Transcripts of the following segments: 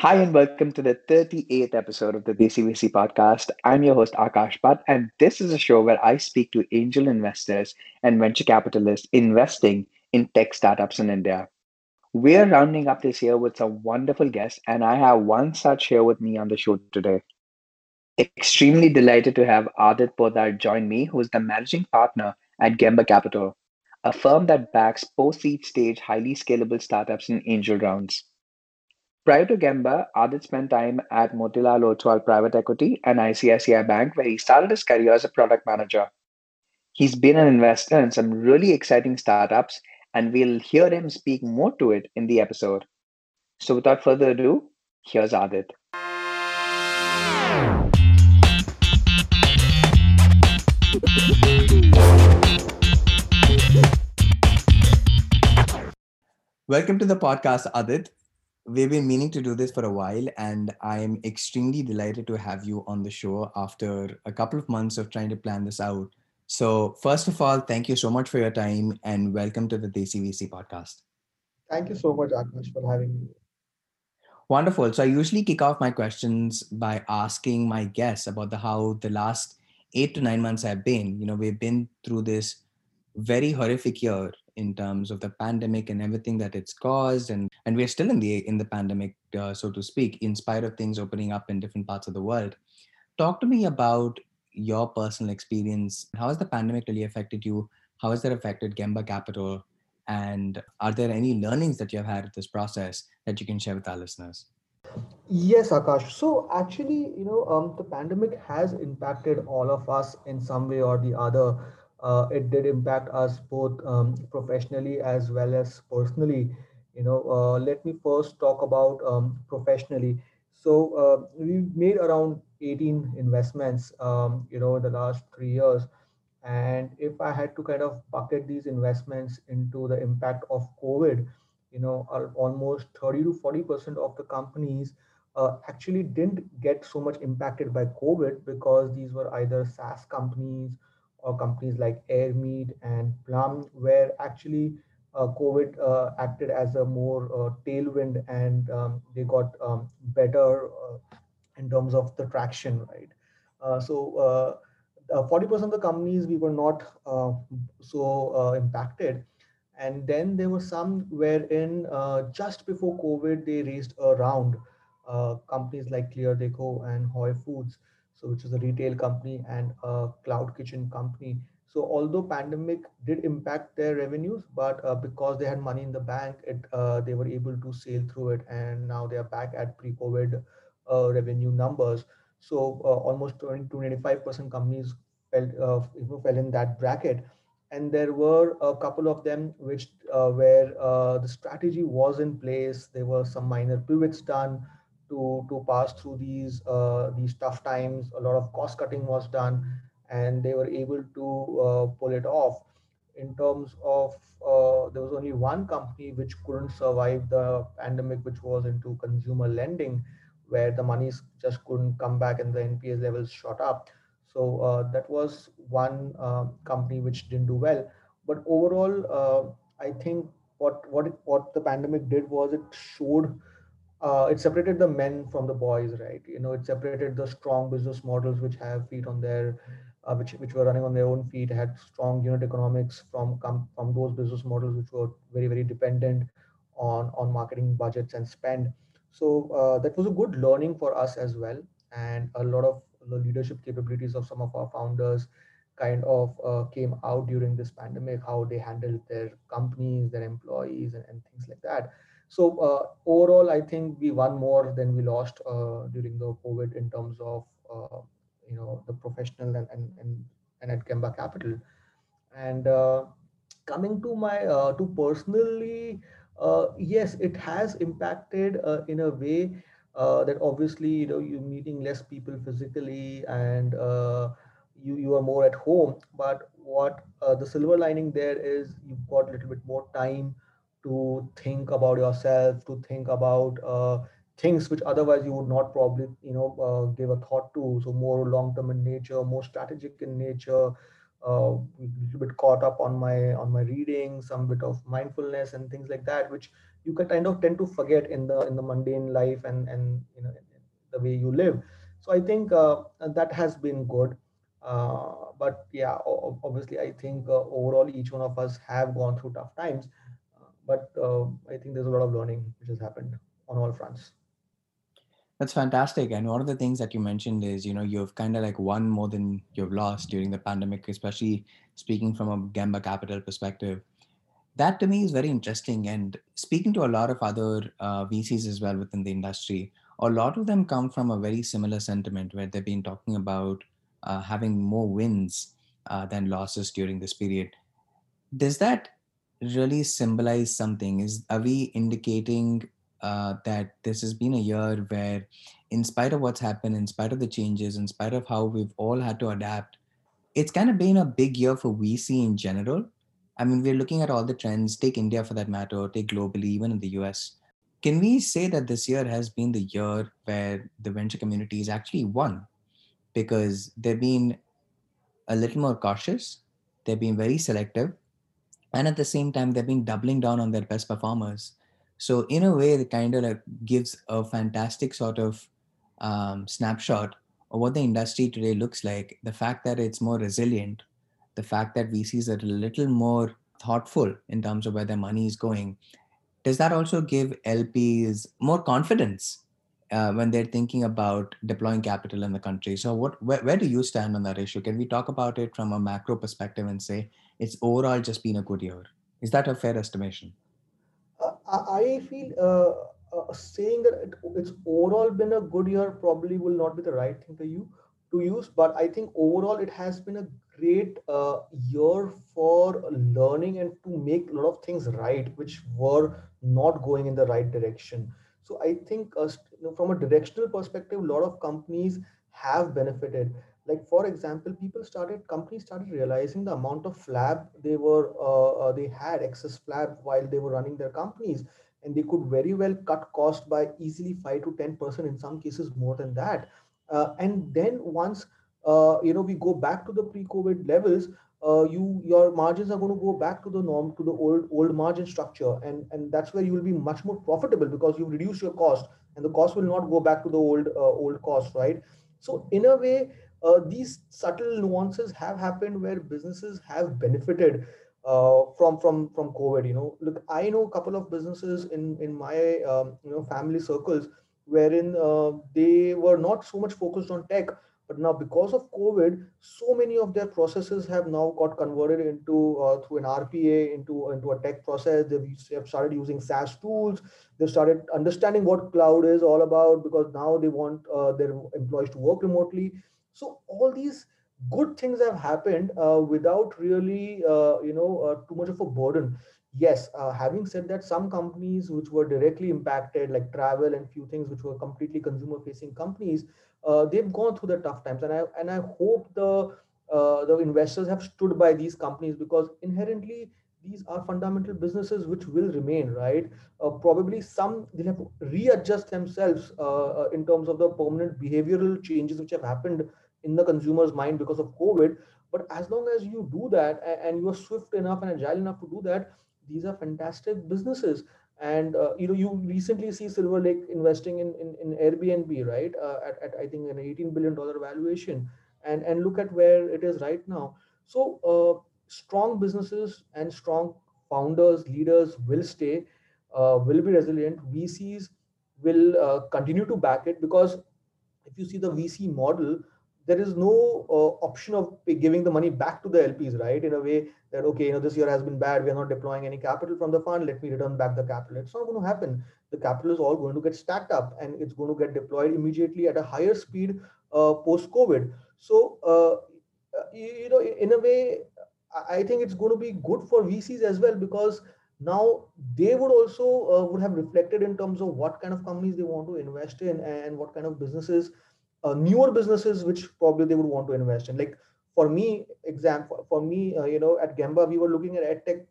Hi, and welcome to the 38th episode of the Desi VC podcast. I'm your host, Akash Bhat, and this is a show where I speak to angel investors and venture capitalists investing in tech startups in India. We're rounding up this year with some wonderful guests, and I have one such here with me on the show today. Extremely delighted to have Adith Podhar join me, who is the managing partner at Gemba Capital, a firm that backs post seed stage, highly scalable startups in angel rounds. Prior to Gemba, Adith spent time at Motilal Oswal Private Equity and ICICI Bank, where he started his career as a product manager. He's been an investor in some really exciting startups, and we'll hear him speak more to it in the episode. So, without further ado, here's Adith. Welcome to the podcast, Adith we've been meaning to do this for a while, and I'm extremely delighted to have you on the show after a couple of months of trying to plan this out. So, first of all, thank you so much for your time and welcome to the Desi VC podcast. Thank you so much, Akash, for having me. Wonderful. So, I usually kick off my questions by asking my guests about the how the last eight to nine months have been. You know, we've been through this very horrific year in terms of the pandemic and everything that it's caused and and we're still in the in the pandemic uh, so to speak in spite of things opening up in different parts of the world. Talk to me about your personal experience. How has the pandemic really affected you? How has that affected gemba capital? And are there any learnings that you've had at this process that you can share with our listeners? Yes akash. So actually you know um, the pandemic has impacted all of us in some way or the other. Uh, it did impact us both um, professionally as well as personally. You know, uh, let me first talk about um, professionally. So uh, we made around 18 investments, um, you know, the last three years. And if I had to kind of bucket these investments into the impact of COVID, you know, almost 30 to 40 percent of the companies uh, actually didn't get so much impacted by COVID because these were either SaaS companies or companies like Airmeet and Plum, where actually COVID uh, acted as a more uh, tailwind and um, they got um, better uh, in terms of the traction, right? Uh, so 40% uh, of the companies we were not so impacted. And then there were some wherein just before COVID, they raised a round. companies like ClearDekho and hoy Foods so which is a retail company and a cloud kitchen company so although pandemic did impact their revenues but uh, because they had money in the bank it uh, they were able to sail through it and now they are back at pre-covid uh, revenue numbers. So uh, almost 20 to 25 percent companies fell, uh, fell in that bracket. And there were a couple of them which uh, where the strategy was in place. There were some minor pivots done to to pass through these these tough times. A lot of cost cutting was done, and they were able to uh, pull it off. In terms of uh, there was only one company which couldn't survive the pandemic, which was into consumer lending, where the monies just couldn't come back and the NPA levels shot up. So uh, that was one uh, company which didn't do well. But overall, uh, I think what what it, what the pandemic did was it showed uh, it separated the men from the boys, right? You know, it separated the strong business models which have feet on their, uh, which which were running on their own feet, had strong unit economics from from those business models which were very very dependent on on marketing budgets and spend. So uh, that was a good learning for us as well, and a lot of the leadership capabilities of some of our founders kind of uh, came out during this pandemic, how they handled their companies, their employees, and, and things like that. So uh, overall, I think we won more than we lost uh, during the COVID in terms of uh, you know the professional and and and, and at Gemba Capital. And uh, coming to my uh, to personally, uh, yes, it has impacted in a way that obviously you know you're meeting less people physically and you you are more at home. But what the silver lining there is you've got a little bit more time to think about yourself, to think about uh, things which otherwise you would not probably, you know, uh, give a thought to. So more long-term in nature, more strategic in nature. Uh, a little bit caught up on my on my reading, some bit of mindfulness and things like that, which you can kind of tend to forget in the in the mundane life and and you know the way you live so i think uh, that has been good uh, but yeah obviously i think uh, overall each one of us have gone through tough times uh, but uh, i think there's a lot of learning which has happened on all fronts that's fantastic. And one of the things that you mentioned is, you know, you've kind of like won more than you've lost during the pandemic, especially speaking from a Gemba Capital perspective. That to me is very interesting. And speaking to a lot of other uh, VCs as well within the industry, a lot of them come from a very similar sentiment where they've been talking about uh, having more wins uh, than losses during this period. Does that really symbolize something? Is are we indicating uh, that this has been a year where, in spite of what's happened, in spite of the changes, in spite of how we've all had to adapt, it's kind of been a big year for VC in general. I mean, we're looking at all the trends, take India for that matter, take globally, even in the US. Can we say that this year has been the year where the venture community has actually won? Because they've been a little more cautious, they've been very selective, and at the same time, they've been doubling down on their best performers so in a way, it kind of like gives a fantastic sort of um, snapshot of what the industry today looks like. The fact that it's more resilient, the fact that VCs are a little more thoughtful in terms of where their money is going. Does that also give LPs more confidence uh, when they're thinking about deploying capital in the country? So, what where, where do you stand on that issue? Can we talk about it from a macro perspective and say it's overall just been a good year? Is that a fair estimation? I feel uh, uh, saying that it, it's overall been a good year probably will not be the right thing to you to use, but I think overall it has been a great uh, year for learning and to make a lot of things right, which were not going in the right direction. So I think uh, from a directional perspective, a lot of companies have benefited like for example people started companies started realizing the amount of flab they were uh, uh, they had excess flab while they were running their companies. And they could very well cut cost by easily 5 to 10 percent in some cases more than that. Uh, and then once uh, you know we go back to the pre-covid levels uh, you your margins are going to go back to the norm to the old old margin structure. And and that's where you will be much more profitable because you reduce your cost and the cost will not go back to the old uh, old cost right? So in a way uh, these subtle nuances have happened where businesses have benefited uh, from from from COVID. You know, look, I know a couple of businesses in in my um, you know family circles wherein uh, they were not so much focused on tech, but now because of COVID, so many of their processes have now got converted into uh, through an RPA into into a tech process. They've, they've started using SaaS tools. They've started understanding what cloud is all about because now they want uh, their employees to work remotely so all these good things have happened uh, without really, uh, you know, uh, too much of a burden. Yes, uh, having said that, some companies which were directly impacted, like travel and few things which were completely consumer-facing companies, uh, they've gone through the tough times, and I and I hope the uh, the investors have stood by these companies because inherently these are fundamental businesses which will remain right uh, probably some they'll have to readjust themselves uh, in terms of the permanent behavioral changes which have happened in the consumer's mind because of COVID. But as long as you do that and you are swift enough and agile enough to do that, these are fantastic businesses. And uh, you know, you recently see Silver Lake investing in in, in Airbnb, right? Uh, at, at I think an 18 billion dollar valuation, and and look at where it is right now. So uh, strong businesses and strong founders, leaders will stay, uh, will be resilient. VCs will uh, continue to back it because if you see the VC model, there is no uh, option of giving the money back to the LPs, right? In a way that, okay, you know, this year has been bad. We are not deploying any capital from the fund. Let me return back the capital. It's not going to happen. The capital is all going to get stacked up and it's going to get deployed immediately at a higher speed uh, post COVID. So, uh, you, you know, in a way, I think it's going to be good for VCs as well because now they would also uh, would have reflected in terms of what kind of companies they want to invest in and what kind of businesses uh, newer businesses which probably they would want to invest in. Like for me, example for me, uh, you know, at Gemba we were looking at edtech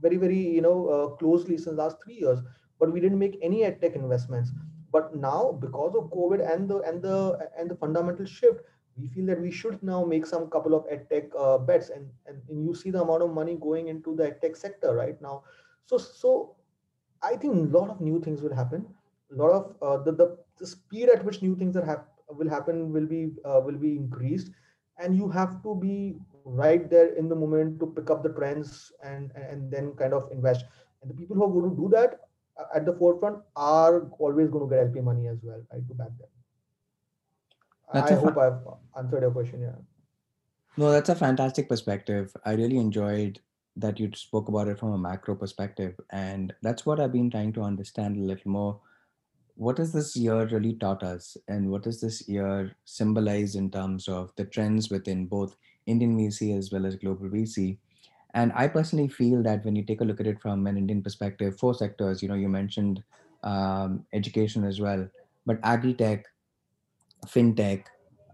very very you know uh, closely since last three years, but we didn't make any edtech investments. But now because of COVID and the and the and the fundamental shift, we feel that we should now make some couple of edtech uh, bets, and, and and you see the amount of money going into the edtech sector right now. So so I think a lot of new things will happen. A lot of uh, the, the the speed at which new things are hap- will happen will be uh, will be increased, and you have to be right there in the moment to pick up the trends and and then kind of invest. And the people who are going to do that uh, at the forefront are always going to get LP money as well, right, to back them. That's I a fa- hope I've answered your question. Yeah. no, that's a fantastic perspective. I really enjoyed that you spoke about it from a macro perspective, and that's what I've been trying to understand a little more. What has this year really taught us, and what does this year symbolize in terms of the trends within both Indian VC as well as global VC? And I personally feel that when you take a look at it from an Indian perspective, four sectors, you know, you mentioned um, education as well, but agri-tech, fintech,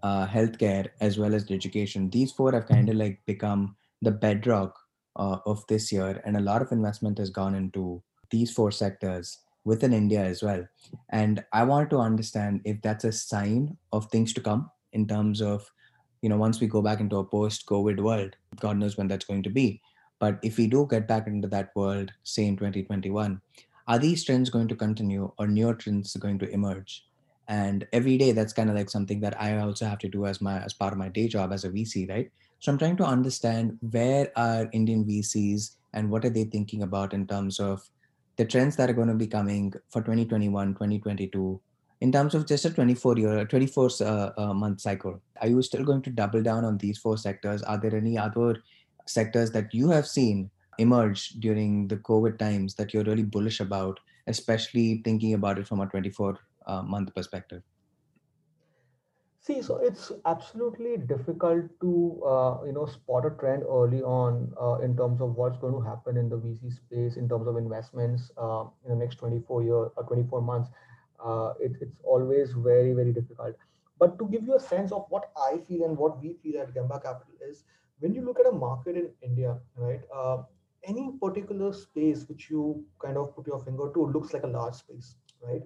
uh, healthcare, as well as education. These four have kind of like become the bedrock uh, of this year, and a lot of investment has gone into these four sectors within India as well. And I want to understand if that's a sign of things to come in terms of, you know, once we go back into a post-COVID world, God knows when that's going to be. But if we do get back into that world, say in 2021, are these trends going to continue or newer trends going to emerge? and every day that's kind of like something that i also have to do as my as part of my day job as a vc right so i'm trying to understand where are indian vcs and what are they thinking about in terms of the trends that are going to be coming for 2021 2022 in terms of just a 24 year 24 uh, uh, month cycle are you still going to double down on these four sectors are there any other sectors that you have seen emerge during the covid times that you're really bullish about especially thinking about it from a 24 uh, month perspective? See, so it's absolutely difficult to uh, you know spot a trend early on uh, in terms of what's going to happen in the VC space in terms of investments uh, in the next 24 year or 24 months. Uh, it, it's always very very difficult. But to give you a sense of what I feel and what we feel at Gemba Capital is when you look at a market in India, right? Uh, any particular space which you kind of put your finger to looks like a large space, right?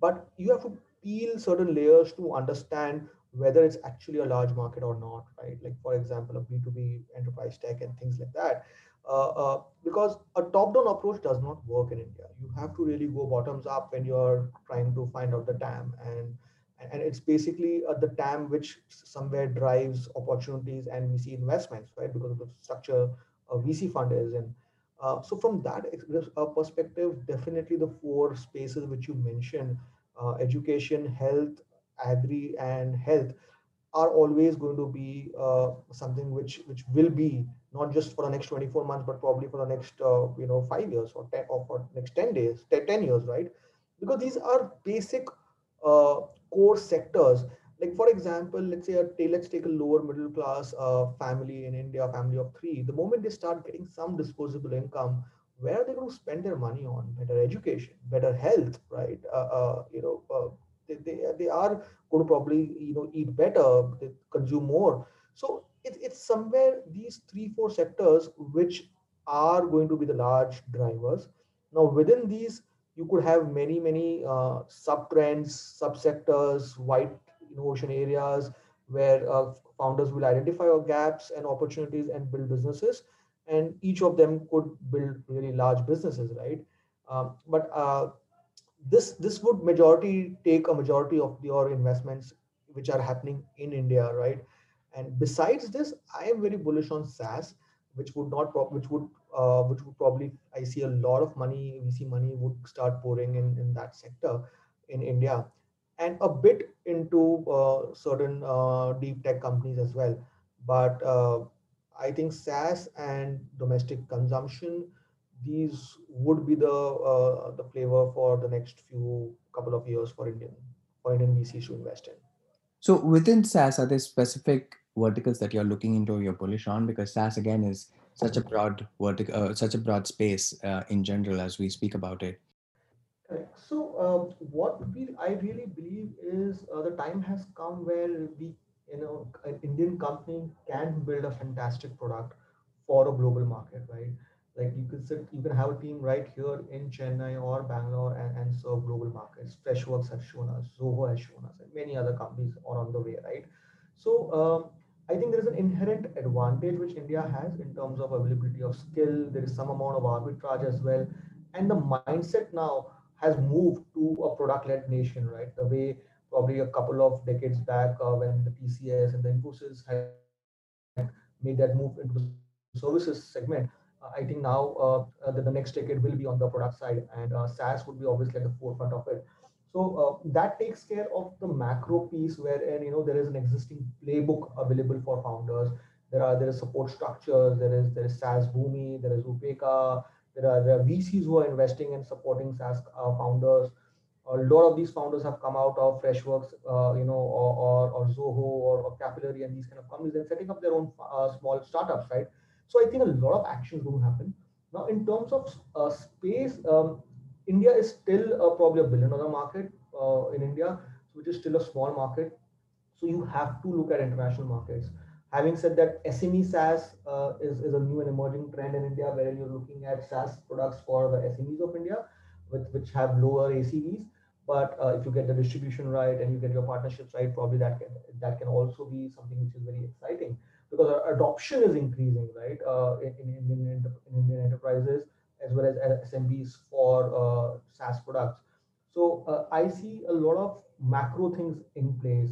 But you have to peel certain layers to understand whether it's actually a large market or not, right? Like, for example, a B2B enterprise tech and things like that. Uh, uh, because a top-down approach does not work in India. You have to really go bottoms up when you're trying to find out the TAM, and and it's basically uh, the TAM which somewhere drives opportunities and VC investments, right? Because of the structure a VC fund is in. Uh, so from that uh, perspective, definitely the four spaces which you mentioned, uh, education, health, agri, and health are always going to be uh, something which which will be not just for the next 24 months but probably for the next uh, you know 5 years or 10 or for next 10 days 10 years right? Because these are basic uh, core sectors. Like for example let's say a, let's take a lower middle class uh, family in india family of three. The moment they start getting some disposable income where are they going to spend their money on? Better education better health right? Uh, uh, you know they, they, they are going to probably you know eat better they consume more. So it, it's somewhere these three four sectors which are going to be the large drivers. Now within these you could have many many uh, sub trends sub sectors white ocean areas where uh, founders will identify gaps and opportunities and build businesses. And each of them could build really large businesses right? Um, but uh, this this would majority take a majority of your investments which are happening in India, right? And besides this, I am very bullish on SaaS, which would not which would uh, which would probably I see a lot of money VC money would start pouring in in that sector in India, and a bit into uh, certain uh, deep tech companies as well. But uh, I think SaaS and domestic consumption these would be the uh, the flavor for the next few couple of years for Indian for Indian VCs to invest in. So within SaaS, are there specific verticals that you're looking into, you're bullish on? Because SaaS again is such a broad vertical, uh, such a broad space uh, in general as we speak about it. Correct. So uh, what we I really believe is uh, the time has come where we you know an Indian company can build a fantastic product for a global market, right? Like you could sit, you can have a team right here in Chennai or Bangalore and, and serve global markets. Freshworks has shown us, Zoho has shown us, and many other companies are on the way, right? So um, I think there is an inherent advantage which India has in terms of availability of skill. There is some amount of arbitrage as well and the mindset now has moved to a product-led nation, right? The way probably a couple of decades back uh, when the TCS and the Infosys had made that move into the services segment. Uh, I think now uh, uh, the, the, next decade will be on the product side, and SaaS would be obviously at the forefront of it. So that takes care of the macro piece, wherein you know there is an existing playbook available for founders. There are there is support structures. There is there is SaaSBoomi. There is Upekkha. There are, there are VCs who are investing and supporting SaaS founders a lot of these founders have come out of Freshworks, uh, you know, or, or, or Zoho or, or, Capillary and these kind of companies and setting up their own uh, small startups, right? So I think a lot of actions going to happen. Now, in terms of uh, space, um, India is still uh, probably a billion dollar market uh, in India, which is still a small market. So you have to look at international markets. Having said that, SME SaaS uh, is, is a new and emerging trend in India, where you're looking at SaaS products for the SMEs of India, with, which have lower ACVs but uh, if you get the distribution right and you get your partnerships right probably that can that can also be something which is very exciting because adoption is increasing right uh, in, in, in Indian enterprises as well as SMBs for uh, SaaS products. So uh, I see a lot of macro things in place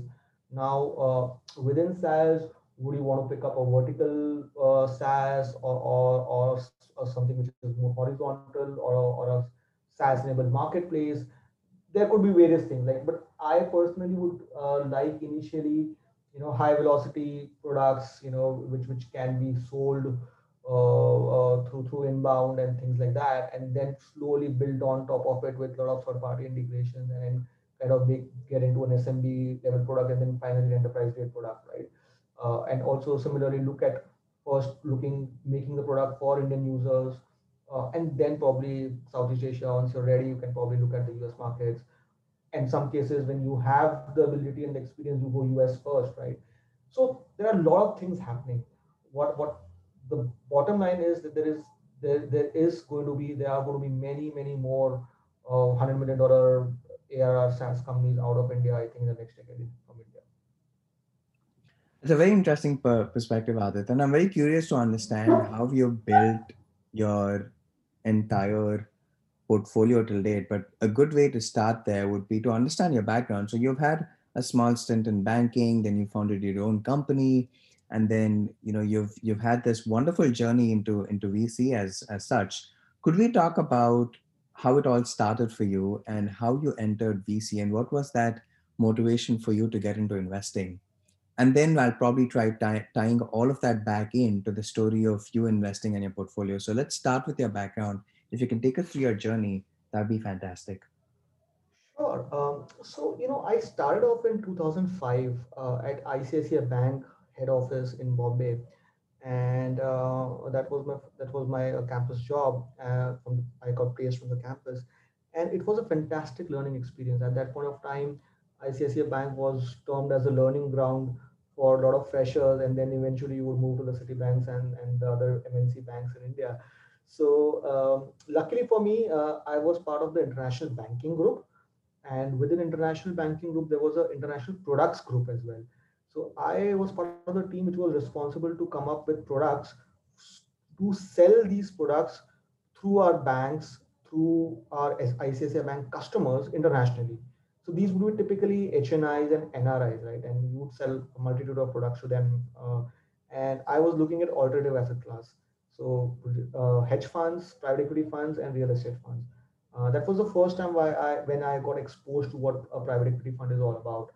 now uh, within SaaS. Would you want to pick up a vertical uh, SaaS or, or, or, or something which is more horizontal or, or a SaaS enabled marketplace? there could be various things like but i personally would uh, like initially you know high velocity products you know which which can be sold uh, uh, through through inbound and things like that and then slowly build on top of it with a lot of third party integrations and kind of make, get into an smb level product and then finally enterprise grade product right uh, and also similarly look at first looking making the product for indian users uh, and then probably Southeast Asia, once you're ready, you can probably look at the US markets. And some cases, when you have the ability and experience, you go US first, right? So there are a lot of things happening. What what the bottom line is that there is there, there is going to be there are going to be many many more uh, hundred million dollar ARR SaaS companies out of India. I think in the next decade from India. It's a very interesting perspective, Adith, and I'm very curious to understand how you've built your entire portfolio till date. But a good way to start there would be to understand your background. So you've had a small stint in banking, then you founded your own company, and then you know you've you've had this wonderful journey into into VC as as such. Could we talk about how it all started for you and how you entered VC and what was that motivation for you to get into investing? and then I'll probably try tying all of that back into the story of you investing in your portfolio. So let's start with your background. If you can take us through your journey, that'd be fantastic. Sure. Um, so you know, I started off in 2005 uh, at ICICI Bank head office in Bombay, and uh, that was my that was my uh, campus job. Uh, from I got placed from the campus, and it was a fantastic learning experience. At that point of time, ICICI Bank was termed as a learning ground for a lot of freshers, and then eventually you would move to the Citibanks and, and the other MNC banks in India. So um, luckily for me, uh, I was part of the international banking group, and within international banking group, there was an international products group as well. So I was part of the team which was responsible to come up with products to sell these products through our banks, through our ICICI Bank customers internationally. So these would be typically HNIs and NRIs, right? And you would sell a multitude of products to them. Uh, and I was looking at alternative asset class. So uh, hedge funds, private equity funds, and real estate funds. Uh, that was the first time why I, when I got exposed to what a private equity fund is all about.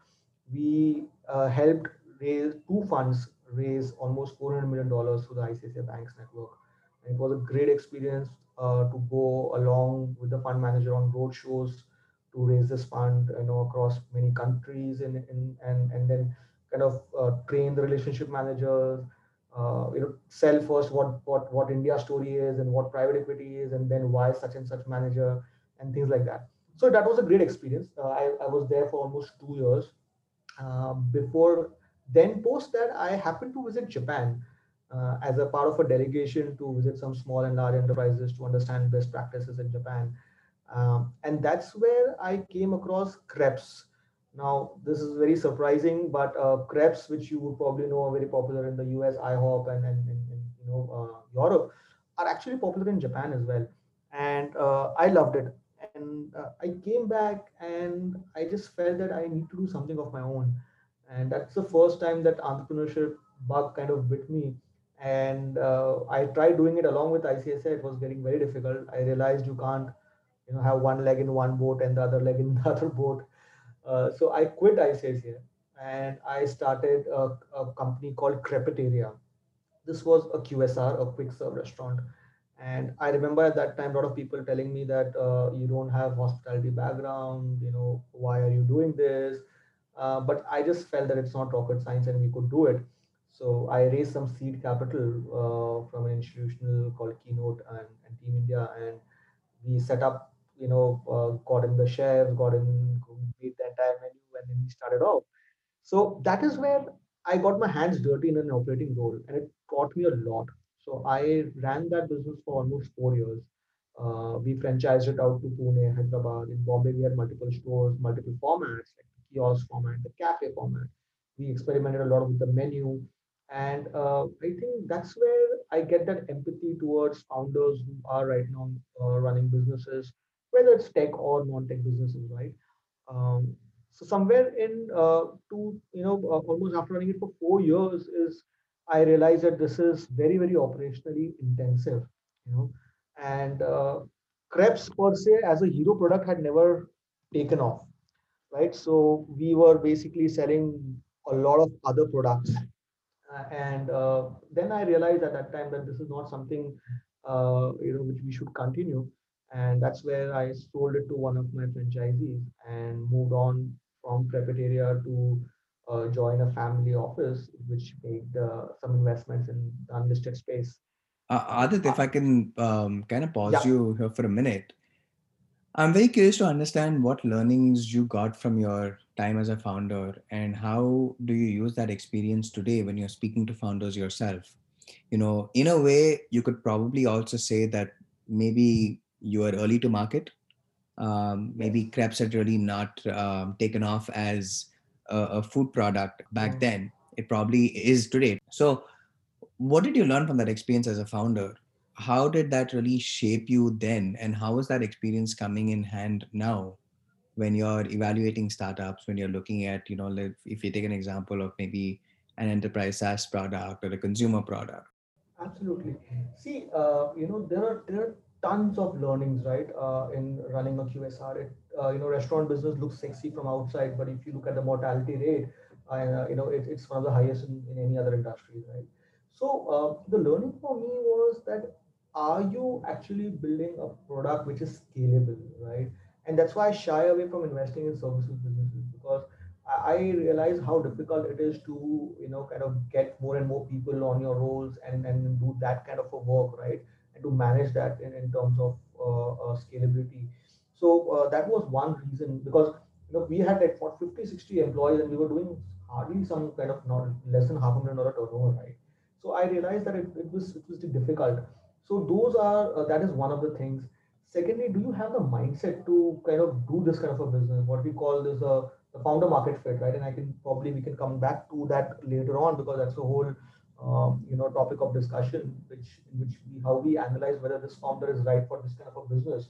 We uh, helped raise two funds raise almost $400 million through the ICICI Banks network. And it was a great experience uh, to go along with the fund manager on road shows, to raise this fund you know across many countries and and and, and then kind of uh, train the relationship managers uh, you know sell first what what what india story is and what private equity is and then why such and such manager and things like that. So that was a great experience. Uh, I, I was there for almost two years. Uh, before then post that i happened to visit japan uh, as a part of a delegation to visit some small and large enterprises to understand best practices in japan. Um, and that's where I came across crepes. Now, this is very surprising, but uh, crepes, which you would probably know are very popular in the US, IHOP, and, and, and, and you know uh, Europe, are actually popular in Japan as well. and uh, I loved it. And uh, I came back and I just felt that I need to do something of my own. And that's the first time that entrepreneurship bug kind of bit me. And uh, I tried doing it along with ICICI. It was getting very difficult. I realized you can't, you know, have one leg in one boat and the other leg in the other boat. Uh, so I quit ICICI and I started a, a company called Crepiteria. This was a QSR, a quick serve restaurant. And i remember at that time a lot of people telling me that uh, you don't have hospitality background you know why are you doing this? Uh, but i just felt that it's not rocket science and we could do it. So i raised some seed capital uh, from an institutional called keynote and, and team india and we set up you know uh, got in the chefs got in made the entire menu and then we started off so that is where i got my hands dirty in an operating role and it taught me a lot so I ran that business for almost four years. Uh, we franchised it out to Pune, Hyderabad. In Bombay, we had multiple stores, multiple formats, like the kiosk format, the cafe format. We experimented a lot with the menu. And uh, I think that's where I get that empathy towards founders who are right now uh, running businesses, whether it's tech or non-tech businesses, right? Um, so somewhere in uh, two, you know, uh, almost after running it for four years is I realized that this is very, very operationally intensive, you know, and uh, crepes per se as a hero product had never taken off, right? So we were basically selling a lot of other products. Uh, and uh, then I realized at that time that this is not something, uh, you know, which we should continue. And that's where I sold it to one of my franchisees and moved on from Crepiteria to uh, join a family office which made uh, some investments in the unlisted space. Uh, Adith, if I can um, kind of pause Yeah. you here for a minute, I'm very curious to understand what learnings you got from your time as a founder and how do you use that experience today when you're speaking to founders yourself? You know, in a way, you could probably also say that maybe you are early to market. Um, maybe crepes had really not um, taken off as a, a food product back Mm. then. It probably is today. So, what did you learn from that experience as a founder? How did that really shape you then? And how is that experience coming in hand now when you're evaluating startups, when you're looking at, you know, like if you take an example of maybe an enterprise SaaS product or a consumer product? Absolutely. See, uh, you know, there are there are tons of learnings, right, uh, in running a QSR. It, uh, you know, restaurant business looks sexy from outside, but if you look at the mortality rate, uh, you know, it, it's one of the highest in, in any other industry, right? So uh, the learning for me was that are you actually building a product which is scalable, right? And that's why I shy away from investing in services businesses because I realize how difficult it is to you know kind of get more and more people on your roles and and do that kind of a work right to manage that in, in terms of uh, uh, scalability. So uh, that was one reason because you know we had like what 50 60 employees and we were doing hardly some kind of not less than half a million dollar turnover right? So i realized that it, it was it was difficult. So those are uh, that is one of the things. Secondly do you have the mindset to kind of do this kind of a business? What we call this uh, the founder market fit, right? And I can probably we can come back to that later on because that's a whole um, you know topic of discussion, which in which we how we analyze whether this founder is right for this kind of a business.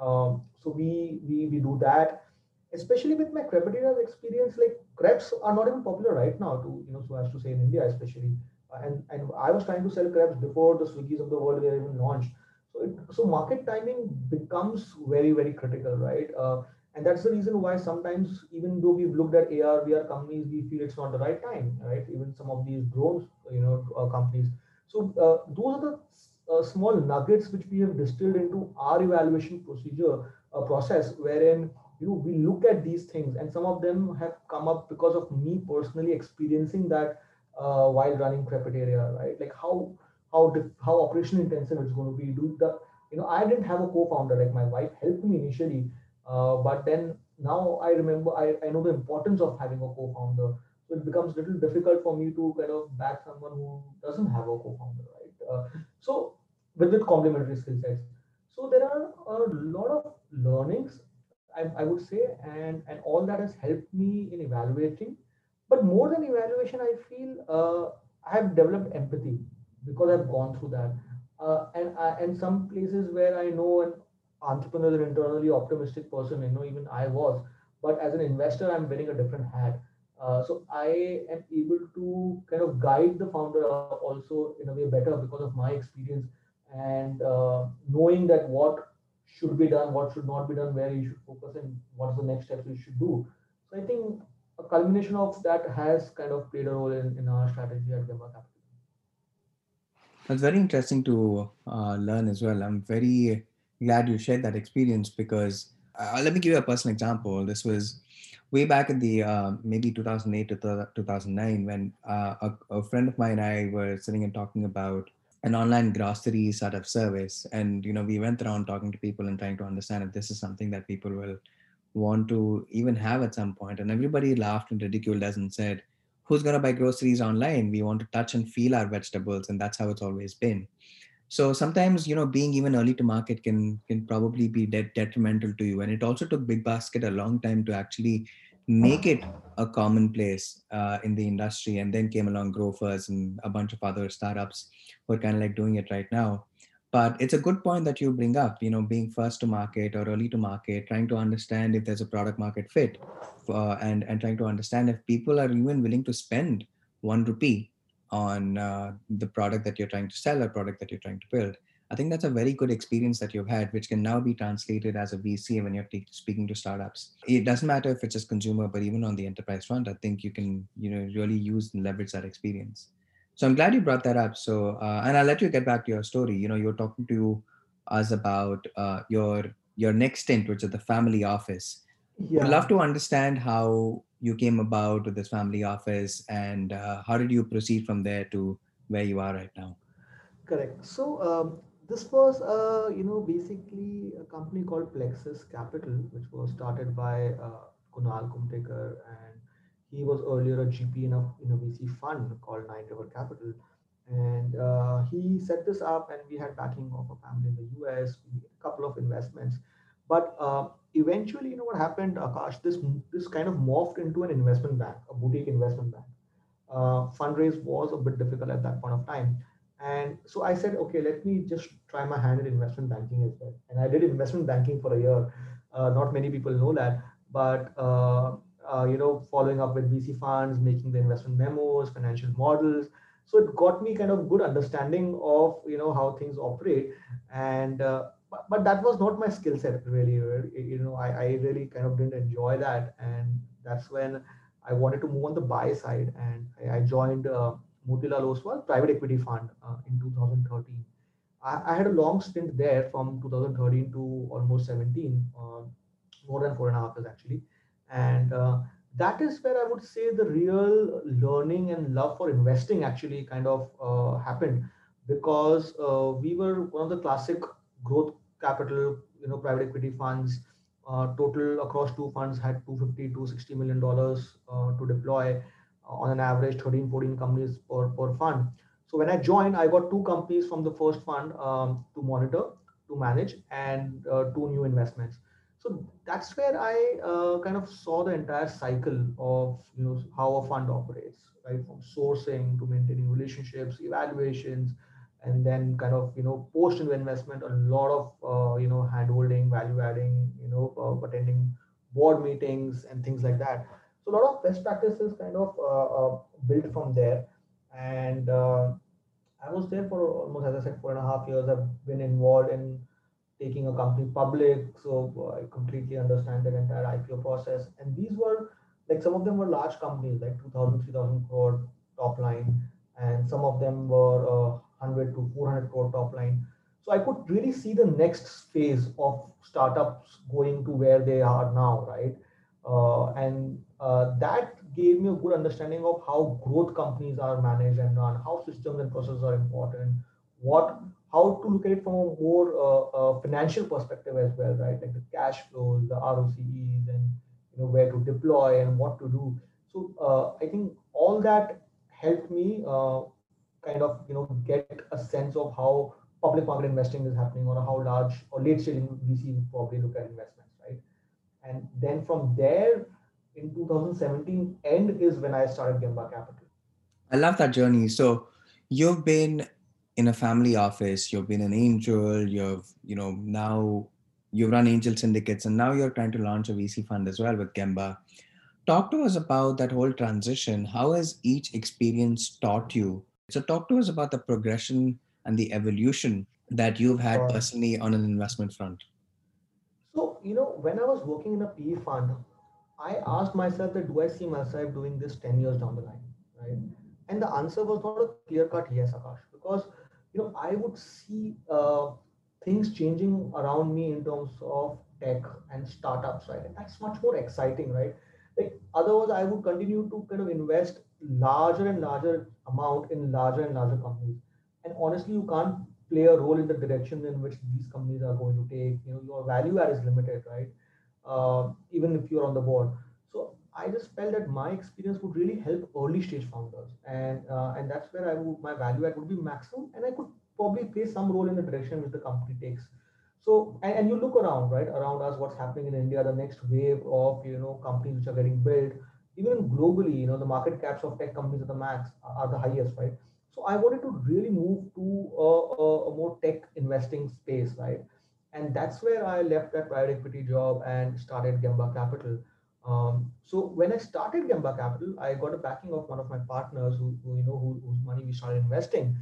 Um, so we we we do that, especially with my crepitaria's experience. Like crepes are not even popular right now, to you know, so as to say in India especially. Uh, And and I was trying to sell crepes before the Swiggies of the world were even launched. So it, so market timing becomes very very critical, right? Uh, and that's the reason why sometimes even though we've looked at AR, VR companies, we feel it's not the right time, right? Even some of these drones, you know, uh, companies. So uh, those are the uh, small nuggets which we have distilled into our evaluation procedure uh, process, wherein you know we look at these things, and some of them have come up because of me personally experiencing that uh, while running Crepitaria, right? Like how how how operational intensive it's going to be. Do the you know I didn't have a co-founder like my wife helped me initially uh, but then now I remember, I, I know the importance of having a co-founder. So it becomes a little difficult for me to kind of back someone who doesn't have a co-founder, right? Uh, so with, with complementary skill sets. So there are a lot of learnings, I, I would say, and, and all that has helped me in evaluating. But more than evaluation, I feel uh, I have developed empathy because I've gone through that. uh, and I, and some places where I know an entrepreneur is an internally optimistic person. You know, even I was, but as an investor, I'm wearing a different hat. Uh, so I am able to kind of guide the founder also in a way better because of my experience and uh, knowing that what should be done, what should not be done, where you should focus, and what's the next steps you should do. So I think a culmination of that has kind of played a role in, in our strategy at Gemba Capital. That's very interesting to uh, learn as well. I'm very glad you shared that experience because uh, let me give you a personal example. This was way back in the uh, maybe 2008 to 2009 when uh, a, a, friend of mine and I were sitting and talking about an online grocery sort of service. And, you know, we went around talking to people and trying to understand if this is something that people will want to even have at some point. And everybody laughed and ridiculed us and said, who's going to buy groceries online? We want to touch and feel our vegetables. And that's how it's always been. So sometimes, you know, being even early to market can can probably be de- detrimental to you. And it also took Big Basket a long time to actually make it a commonplace uh, in the industry. And then came along Grofers and a bunch of other startups who are kind of like doing it right now but it's a good point that you bring up you know being first to market or early to market trying to understand if there's a product market fit uh, and and trying to understand if people are even willing to spend one rupee on uh, the product that you're trying to sell or product that you're trying to build i think that's a very good experience that you've had which can now be translated as a vc when you're t- speaking to startups it doesn't matter if it's just consumer but even on the enterprise front i think you can you know really use and leverage that experience so I'm glad you brought that up. So, uh, and I'll let you get back to your story. You know, you're talking to us about uh, your your next stint, which is the family office. Yeah. I'd love to understand how you came about with this family office and uh, how did you proceed from there to where you are right now. Correct. So um, this was, uh, you know, basically a company called Plexus Capital, which was started by uh, Kunal Kumtekar and he was earlier a GP in a, in a VC fund called Nine River Capital. And uh, he set this up, and we had backing of a family in the US, a couple of investments. But uh, eventually, you know what happened, Akash? This this kind of morphed into an investment bank, a boutique investment bank. Uh, fundraise was a bit difficult at that point of time, and so I said, okay, let me just try my hand at investment banking as well. And I did investment banking for a year. Uh, not many people know that, but uh, uh, you know, following up with VC funds, making the investment memos, financial models. So it got me kind of good understanding of you know how things operate, and uh, but, but that was not my skill set really. You know, I, I really kind of didn't enjoy that, and that's when I wanted to move on the buy side, and I, I joined uh, Motilal Oswal Private Equity Fund uh, in 2013. I, I, had a long stint there from 2013 to almost 17, uh, more than four and a half years actually and uh, that is where i would say the real learning and love for investing actually kind of uh, happened because uh, we were one of the classic growth capital you know private equity funds uh, total across two funds had 250 to 60 million dollars uh, to deploy uh, on an average 13 14 companies per, per fund so when i joined i got two companies from the first fund um, to monitor to manage and two new investments so that's where I uh, kind of saw the entire cycle of you know how a fund operates, right? From sourcing to maintaining relationships, evaluations, and then kind of you know post investment, a lot of uh, you know handholding, value adding, you know uh, attending board meetings and things like that. So a lot of best practices kind of uh, uh, built from there, and uh, I was there for almost, as I said, four and a half years. I've been involved in taking a company public. So I completely understand that entire IPO process. And these were like some of them were large companies, like 2,000, 3,000 crore top line, and some of them were uh, 100 to 400 crore top line. So I could really see the next phase of startups going to where they are now, right? Uh, and uh, that gave me a good understanding of how growth companies are managed and run, how systems and processes are important, what how to look at it from a more uh, financial perspective as well, right? Like the cash flows, the ROCEs, and you know where to deploy and what to do. So uh, I think all that helped me uh, kind of you know get a sense of how public market investing is happening, or how large or late stage VC probably look at investments, right? And then from there, in 2017 end is when I started Gemba Capital. I love that journey. So you've been in a family office, you've been an angel, you've, you know, now you've run angel syndicates, and now you're trying to launch a VC fund as well with Gemba. Talk to us about that whole transition. How has each experience taught you? So, talk to us about the progression and the evolution that you've had Sure. personally on an investment front. So, you know, when I was working in a PE fund, I asked myself that do I see myself doing this 10 years down the line, right? And the answer was not a clear cut yes, Akash, because, you know, I would see uh, things changing around me in terms of tech and startups, right? And that's much more exciting, right? Like, otherwise, I would continue to kind of invest larger and larger amount in larger and larger companies. And honestly, you can't play a role in the direction in which these companies are going to take. You know, your value add is limited, right? uh, even if you're on the board. So I just felt that my experience would really help early stage founders, and uh, and that's where I would my value add would be maximum, and I could probably play some role in the direction which the company takes. So and, and you look around, right, around us, what's happening in India, the next wave of you know companies which are getting built, even globally, you know, the market caps of tech companies at the max are the highest, right? So I wanted to really move to a, a, a more tech investing space, right? and that's where I left that private equity job and started Gemba Capital. Um, so when I started Gemba Capital, I got a backing of one of my partners who, who you know who, whose money we started investing,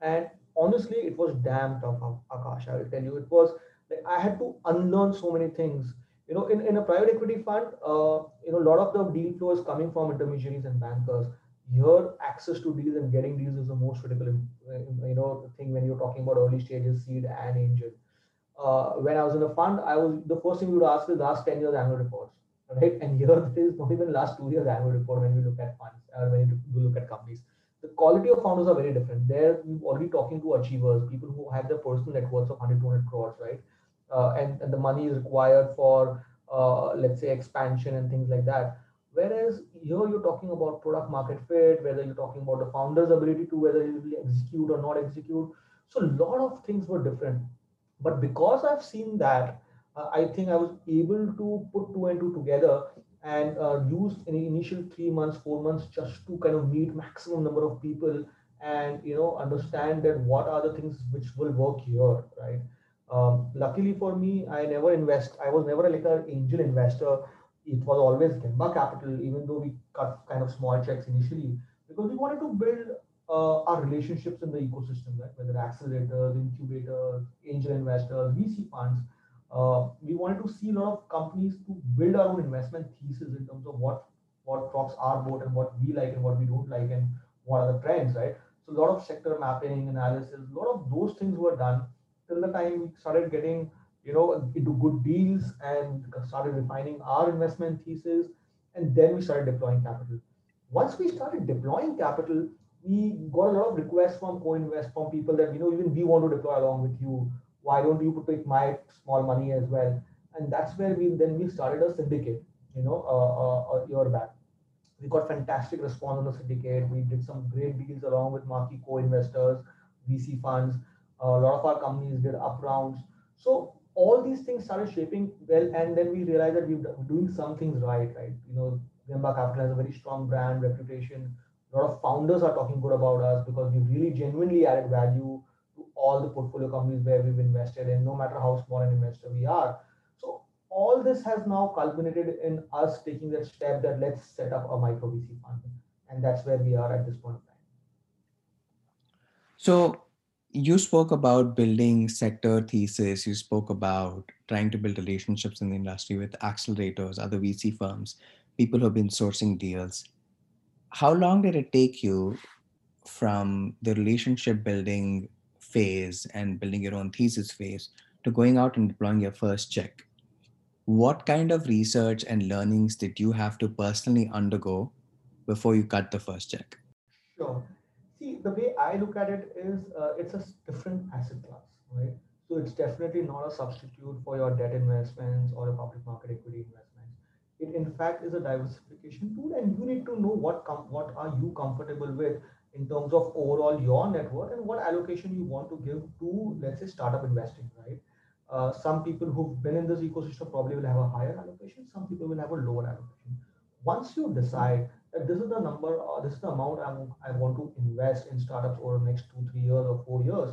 and honestly, it was damn tough, Akash. I will tell you, it was like I had to unlearn so many things. You know, in, in a private equity fund, uh, you know, a lot of the deal flow is coming from intermediaries and bankers. Here, access to deals and getting deals is the most critical, uh, you know, thing when you're talking about early stages, seed and angel uh, when I was in a fund, I was the first thing we would ask is last 10 years annual reports, right? And here it is not even last two years annual report when we look at funds or when you look at companies. The quality of founders are very different. There, we're already talking to achievers, people who have their personal net worths of 100, 200 crores, right? Uh, and, and the money is required for, uh, let's say, expansion and things like that. Whereas here you're talking about product market fit, whether you're talking about the founder's ability to whether he will execute or not execute. So a lot of things were different but because I've seen that, uh, I think I was able to put two and two together and uh, use in the initial three months, four months just to kind of meet maximum number of people and you know understand that what are the things which will work here, right? Um, luckily for me, I never invest. I was never like an angel investor. It was always Gemba Capital, even though we cut kind of small checks initially because we wanted to build uh, our relationships in the ecosystem, right? Whether accelerators, incubators, angel investors, VC funds. Uh, we wanted to see a lot of companies to build our own investment thesis in terms of what what rocks our boat and what we like and what we don't like and what are the trends, right? So a lot of sector mapping analysis, a lot of those things were done till the time we started getting you know into good deals and started refining our investment thesis and then we started deploying capital once we started deploying capital we got a lot of requests from co-invest from people that you know even we want to deploy along with you. Why don't you take my small money as well? And that's where we then we started a syndicate. You know, uh, uh, a year back. We got fantastic response on the syndicate. We did some great deals along with marquee co-investors, VC funds. A lot of our companies did up rounds. So all these things started shaping well, and then we realized that we we're doing some things right. Right, you know, Gemba Capital has a very strong brand reputation a lot of founders are talking good about us because we really genuinely added value to all the portfolio companies where we've invested in, no matter how small an investor we are. So all this has now culminated in us taking that step that let's set up a micro VC fund. And that's where we are at this point in time. So you spoke about building sector thesis. You spoke about trying to build relationships in the industry with accelerators, other VC firms, people who have been sourcing deals how long did it take you from the relationship building phase and building your own thesis phase to going out and deploying your first check? What kind of research and learnings did you have to personally undergo before you cut the first check? Sure. See, the way I look at it is uh, it's a different asset class, right? So it's definitely not a substitute for your debt investments or a public market equity investment it in fact is a diversification tool and you need to know what com- what are you comfortable with in terms of overall your network and what allocation you want to give to let's say startup investing right? Uh, some people who've been in this ecosystem probably will have a higher allocation. Some people will have a lower allocation. Once you decide that this is the number, uh, this is the amount I'm, I want to invest in startups over the next two, three years or four years,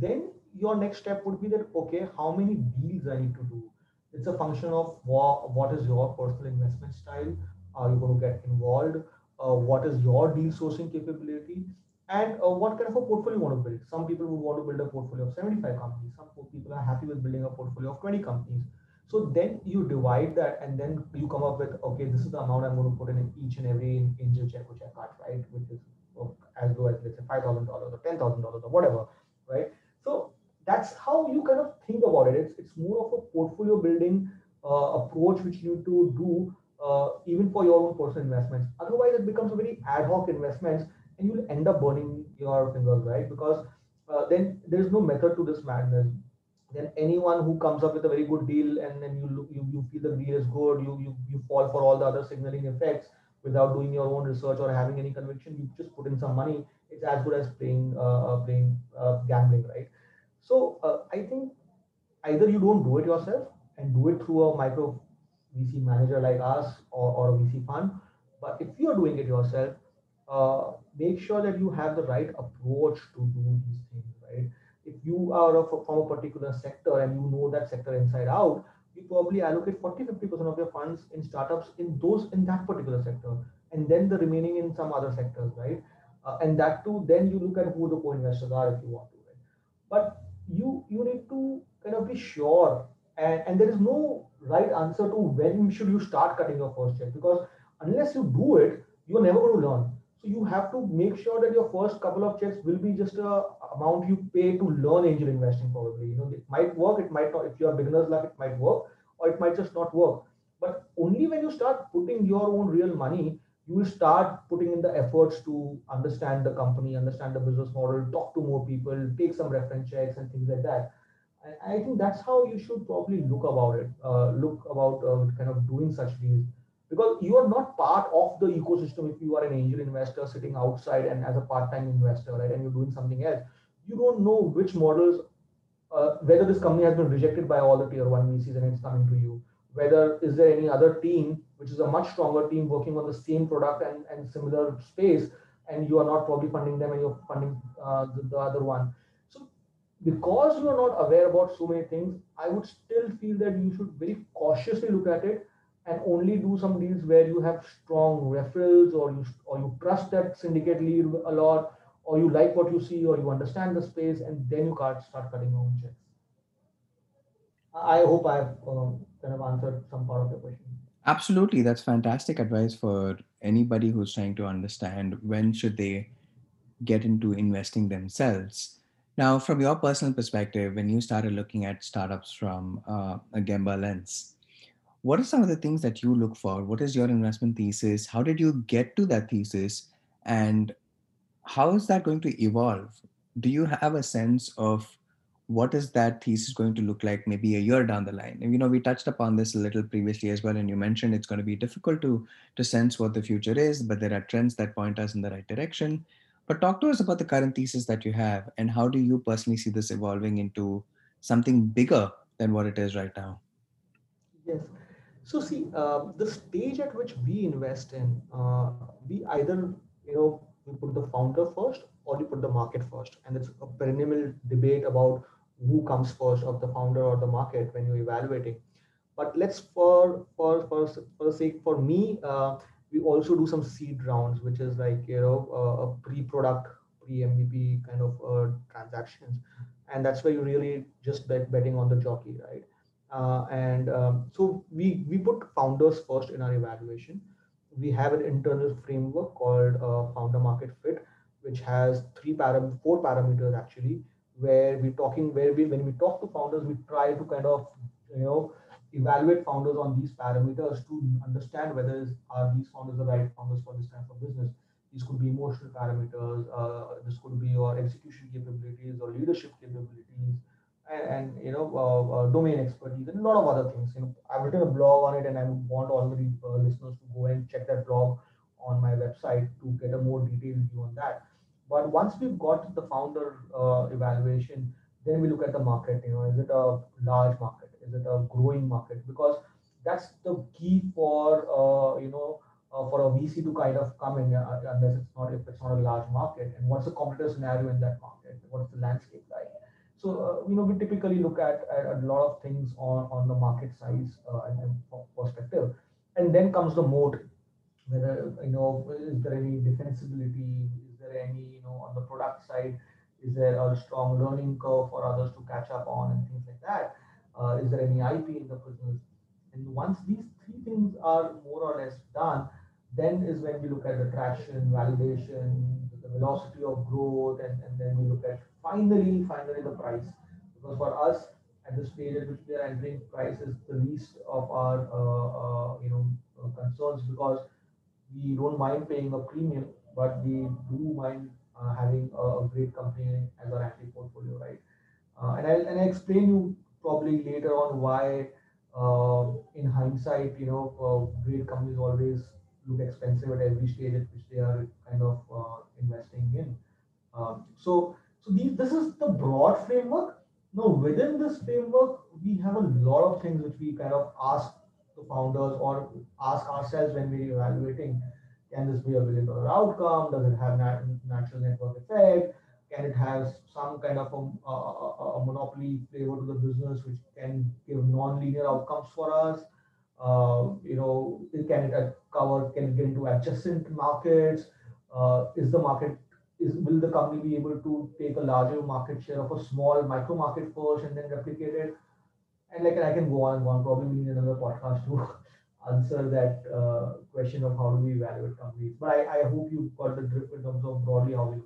then your next step would be that okay, how many deals I need to do? It's a function of what, what is your personal investment style? Are you going to get involved? Uh, what is your deal sourcing capability? And uh, what kind of a portfolio you want to build? Some people would want to build a portfolio of 75 companies. Some people are happy with building a portfolio of 20 companies. So then you divide that and then you come up with, okay, this is the amount I'm going to put in each and every angel check which I got, right? Which is as low as let's say $5,000 or $10,000 or whatever, right? So that's how you kind of think about it. It's, it's more of a portfolio building uh, approach which you need to do uh, even for your own personal investments. Otherwise, it becomes a very ad hoc investments and you'll end up burning your fingers, right? Because uh, then there's no method to this madness. Then anyone who comes up with a very good deal and then you look, you, you feel the deal is good, you, you you fall for all the other signaling effects without doing your own research or having any conviction. You just put in some money. It's as good as playing uh, uh playing uh, gambling, right? So uh, I think either you don't do it yourself and do it through a micro VC manager like us or, or a VC fund. But if you're doing it yourself, uh, make sure that you have the right approach to do these things, right? You are a, from a particular sector and you know that sector inside out, you probably allocate 40 50% of your funds in startups in those in that particular sector and then the remaining in some other sectors right? Uh, and that too then you look at who the co-investors are if you want to right? But you you need to kind of be sure and, and there is no right answer to when should you start cutting your first check because unless you do it you're never going to learn so you have to make sure that your first couple of checks will be just a amount you pay to learn angel investing probably you know it might work it might not if you are beginner's luck it might work or it might just not work but only when you start putting your own real money you will start putting in the efforts to understand the company, understand the business model, talk to more people, take some reference checks and things like that. I, I think that's how you should probably look about it, uh, look about uh, kind of doing such deals. Because you are not part of the ecosystem if you are an angel investor sitting outside and as a part-time investor, right? And you're doing something else. You don't know which models, uh, whether this company has been rejected by all the tier one VCs and it's coming to you. Whether is there any other team which is a much stronger team working on the same product and, and similar space, and you are not probably funding them and you're funding uh, the, the other one. So because you are not aware about so many things, I would still feel that you should very cautiously look at it and only do some deals where you have strong referrals or you or you trust that syndicate lead a lot or you like what you see or you understand the space and then you can't start cutting your own checks. I hope I've uh, kind of answered some part of the question. Absolutely, that's fantastic advice for anybody who's trying to understand when should they get into investing themselves. Now, from your personal perspective, when you started looking at startups from uh, a Gemba lens, what are some of the things that you look for? What is your investment thesis? How did you get to that thesis? And how is that going to evolve? Do you have a sense of what is that thesis going to look like maybe a year down the line and you know we touched upon this a little previously as well and you mentioned it's going to be difficult to to sense what the future is but there are trends that point us in the right direction but talk to us about the current thesis that you have and how do you personally see this evolving into something bigger than what it is right now yes so see uh, the stage at which we invest in uh, we either you know we put the founder first or we put the market first. And it's a perennial debate about who comes first of the founder or the market when you're evaluating. But let's for for for, for the sake for me uh, we also do some seed rounds which is like you know uh, a pre-product pre-mvp kind of uh, transactions. And that's where you really just bet betting on the jockey right uh, and um, so we we put founders first in our evaluation. We have an internal framework called uh, founder market fit which has three param four parameters actually where we're talking where we when we talk to founders we try to kind of you know evaluate founders on these parameters to understand whether are these founders the right founders for this type of business. These could be emotional parameters uh, this could be your execution capabilities or leadership capabilities and, and you know uh, uh, domain expertise and a lot of other things you know i've written a blog on it and i want all the uh, listeners to go and check that blog on my website to get a more detailed view on that but once we've got the founder uh, evaluation, then we look at the market. You know, is it a large market? Is it a growing market? Because that's the key for uh, you know uh, for a VC to kind of come in uh, unless it's not if it's not a large market and what's the competitive scenario in that market what's the landscape like so uh, you know we typically look at, at, a lot of things on on the market size uh, and, and, perspective. And then comes the moat whether you know is there any defensibility? Is there any you know on the product side? Is there a strong learning curve for others to catch up on and things like that? Uh, is there any ip in the business? And once these three things are more or less done then is when we look at the traction, validation, the velocity of growth, and, and then we look at finally, finally the price. Because for us, at the stage at which we are entering, price is the least of our uh, uh, you know uh, concerns because we don't mind paying a premium, but we do mind uh, having a, great company as our anti portfolio, right? Uh, and I and I explain you probably later on why. Uh, in hindsight, you know, great companies always look expensive at every stage at which they are kind of uh, investing in. Um, so, so these, this is the broad framework. Now, within this framework, we have a lot of things which we kind of ask the founders or ask ourselves when we're evaluating. Can this be a billion dollar outcome? Does it have nat- natural network effect? Can it have some kind of a, a, a monopoly flavor to the business which can give non-linear outcomes for us? Uh, you know, can it cover, can it get into adjacent markets? Uh, is the market, is will the company be able to take a larger market share of a small micro market first and then replicate it? And like I can go on and go on, probably need another podcast to answer that uh, question of how do we evaluate companies. But I, I hope you got the drift in terms of broadly how we.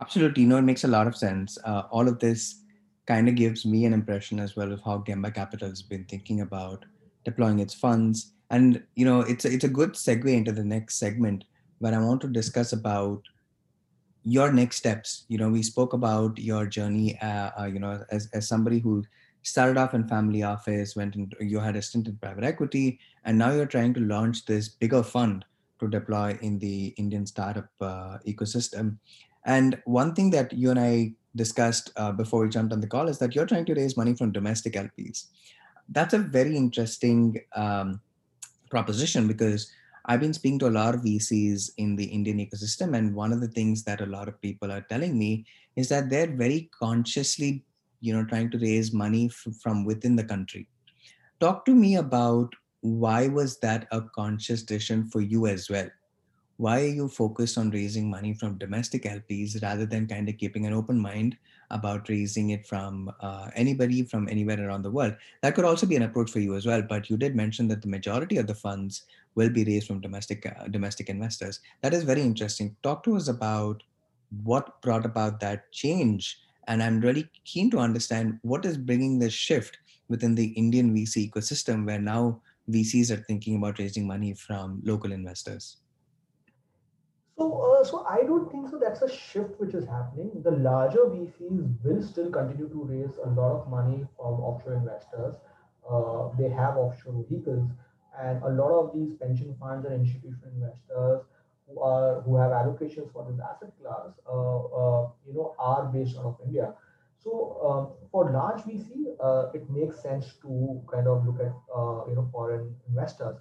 Absolutely. No, it makes a lot of sense. Uh, all of this kind of gives me an impression as well of how Gemba Capital has been thinking about deploying its funds. And you know, it's a, it's a good segue into the next segment where I want to discuss about your next steps. You know, we spoke about your journey. Uh, uh, you know, as as somebody who started off in family office, went into you had a stint in private equity, and now you're trying to launch this bigger fund to deploy in the Indian startup uh, ecosystem. And one thing that you and I discussed uh, before we jumped on the call is that you're trying to raise money from domestic LPs that's a very interesting um, proposition because I've been speaking to a lot of VCs in the Indian ecosystem, and one of the things that a lot of people are telling me is that they're very consciously, you know, trying to raise money f- from within the country. Talk to me about why was that a conscious decision for you as well? why are you focused on raising money from domestic LPs rather than kind of keeping an open mind about raising it from uh, anybody from anywhere around the world? That could also be an approach for you as well. But you did mention that the majority of the funds will be raised from domestic uh, domestic investors. That is very interesting. Talk to us about what brought about that change. And I'm really keen to understand what is bringing this shift within the Indian VC ecosystem where now VCs are thinking about raising money from local investors. So, uh, so I don't think so. That's a shift which is happening. The larger VCs will still continue to raise a lot of money from offshore investors. Uh, they have offshore vehicles, and a lot of these pension funds and institutional investors who are who have allocations for this asset class, uh, uh you know, are based out of India. So, um, for large VC, uh, it makes sense to kind of look at uh, you know foreign investors.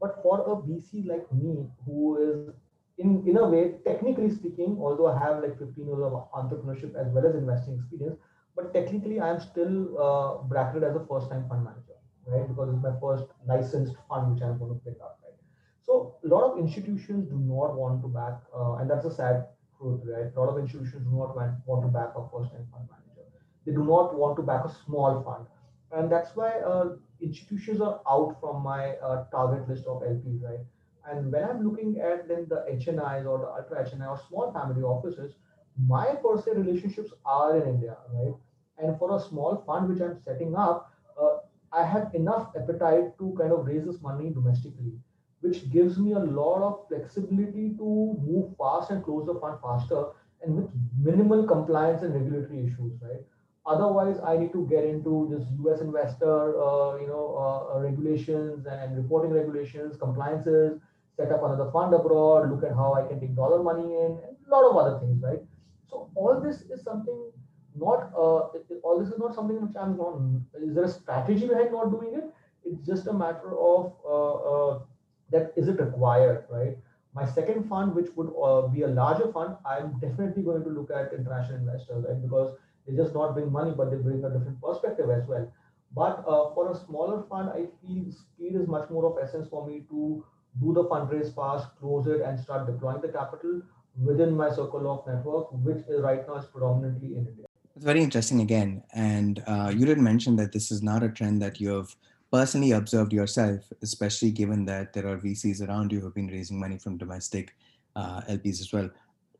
But for a VC like me, who is in, in a way, technically speaking, although I have like 15 years of entrepreneurship as well as investing experience, but technically I am still uh, bracketed as a first time fund manager, right? Because it's my first licensed fund which I'm going to pick up, right? So a lot of institutions do not want to back, uh, and that's a sad truth, right? A lot of institutions do not want to back a first time fund manager. They do not want to back a small fund. And that's why uh, institutions are out from my uh, target list of LPs, right? And when I'm looking at then the HNIs or the ultra HNI or small family offices, my per se relationships are in India, right? And for a small fund which I'm setting up, uh, I have enough appetite to kind of raise this money domestically, which gives me a lot of flexibility to move fast and close the fund faster and with minimal compliance and regulatory issues, right? Otherwise, I need to get into this U.S. investor, uh, you know, uh, regulations and reporting regulations, compliances, set up another fund abroad, look at how I can take dollar money in, a lot of other things, right? So all this is something not uh, all this is not something which I'm not. Is there a strategy behind not doing it? It's just a matter of uh, uh, that is it required, right? My second fund, which would uh, be a larger fund, I'm definitely going to look at international investors, right? Because they just not bring money, but they bring a different perspective as well. But uh, for a smaller fund, I feel speed is much more of essence for me to do the fundraise fast, close it, and start deploying the capital within my circle of network, which is right now is predominantly in India. It's very interesting again. And uh, you did mention that this is not a trend that you have personally observed yourself, especially given that there are VCs around you who have been raising money from domestic uh, LPs as well.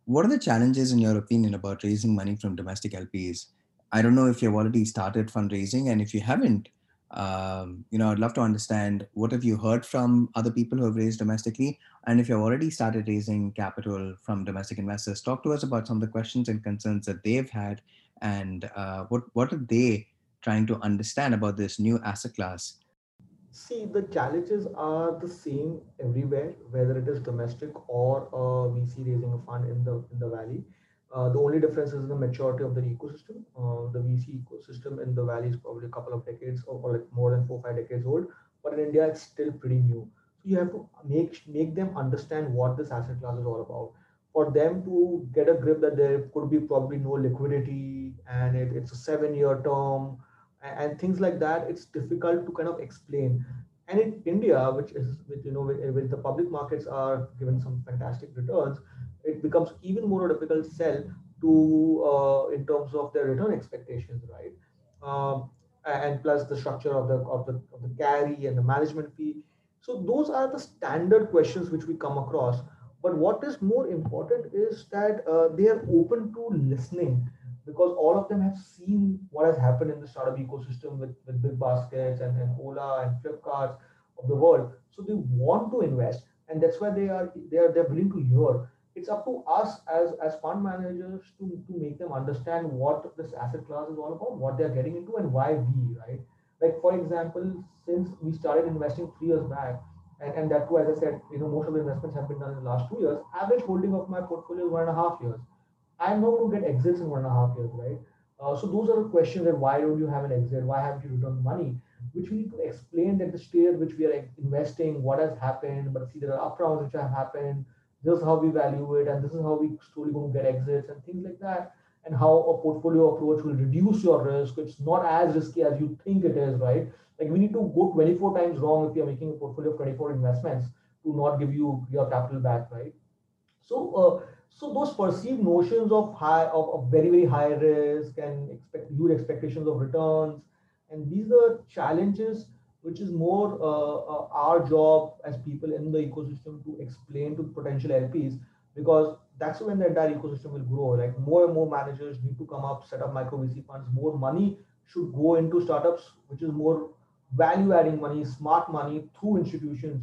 What are the challenges, in your opinion, about raising money from domestic LPs? I don't know if you've already started fundraising, and if you haven't, um, you know, I'd love to understand what have you heard from other people who have raised domestically, and if you've already started raising capital from domestic investors, talk to us about some of the questions and concerns that they've had, and uh, what what are they trying to understand about this new asset class? See, the challenges are the same everywhere, whether it is domestic or uh, VC raising a fund in the in the valley. Uh, the only difference is the maturity of the ecosystem. Uh, the VC ecosystem in the valley is probably a couple of decades or, or, like more than four five decades old, but in India it's still pretty new. So you have to make make them understand what this asset class is all about. For them to get a grip that there could be probably no liquidity and it, it's a seven year term and, and things like that, it's difficult to kind of explain and in India, which is with you know with, with, the public markets are given some fantastic returns, it becomes even more difficult sell to uh, in terms of their return expectations, right? Um, and plus the structure of the of the of the carry and the management fee. So those are the standard questions which we come across. But what is more important is that uh, they are open to listening because all of them have seen what has happened in the startup ecosystem with, with BigBaskets and, and Ola and Flipkart of the world. So they want to invest, and that's why they are they are they're willing to hear it's up to us as as fund managers to to make them understand what this asset class is all about what they're getting into and why we right? Like for example since we started investing three years back and, and that too as i said you know most of the investments have been done in the last two years average holding of my portfolio is one and a half years. I'm not going to get exits in one and a half years right? Uh, so those are the questions that why don't you have an exit? Why haven't you returned money? Which we need to explain that the state at which we are investing what has happened but see there are up rounds which have happened this is how we value it, and this is how we slowly going to get exits and things like that, and how a portfolio approach will reduce your risk. It's not as risky as you think it is, right? Like we need to go 24 times wrong if you're making a portfolio of 24 investments to not give you your capital back, right? So, uh, so those perceived notions of high of, of very very high risk and expect huge expectations of returns, and these are challenges which is more uh, uh, our job as people in the ecosystem to explain to potential LPs because that's when the entire ecosystem will grow. Like more and more managers need to come up, set up micro VC funds. More money should go into startups, which is more value adding money, smart money through institutions.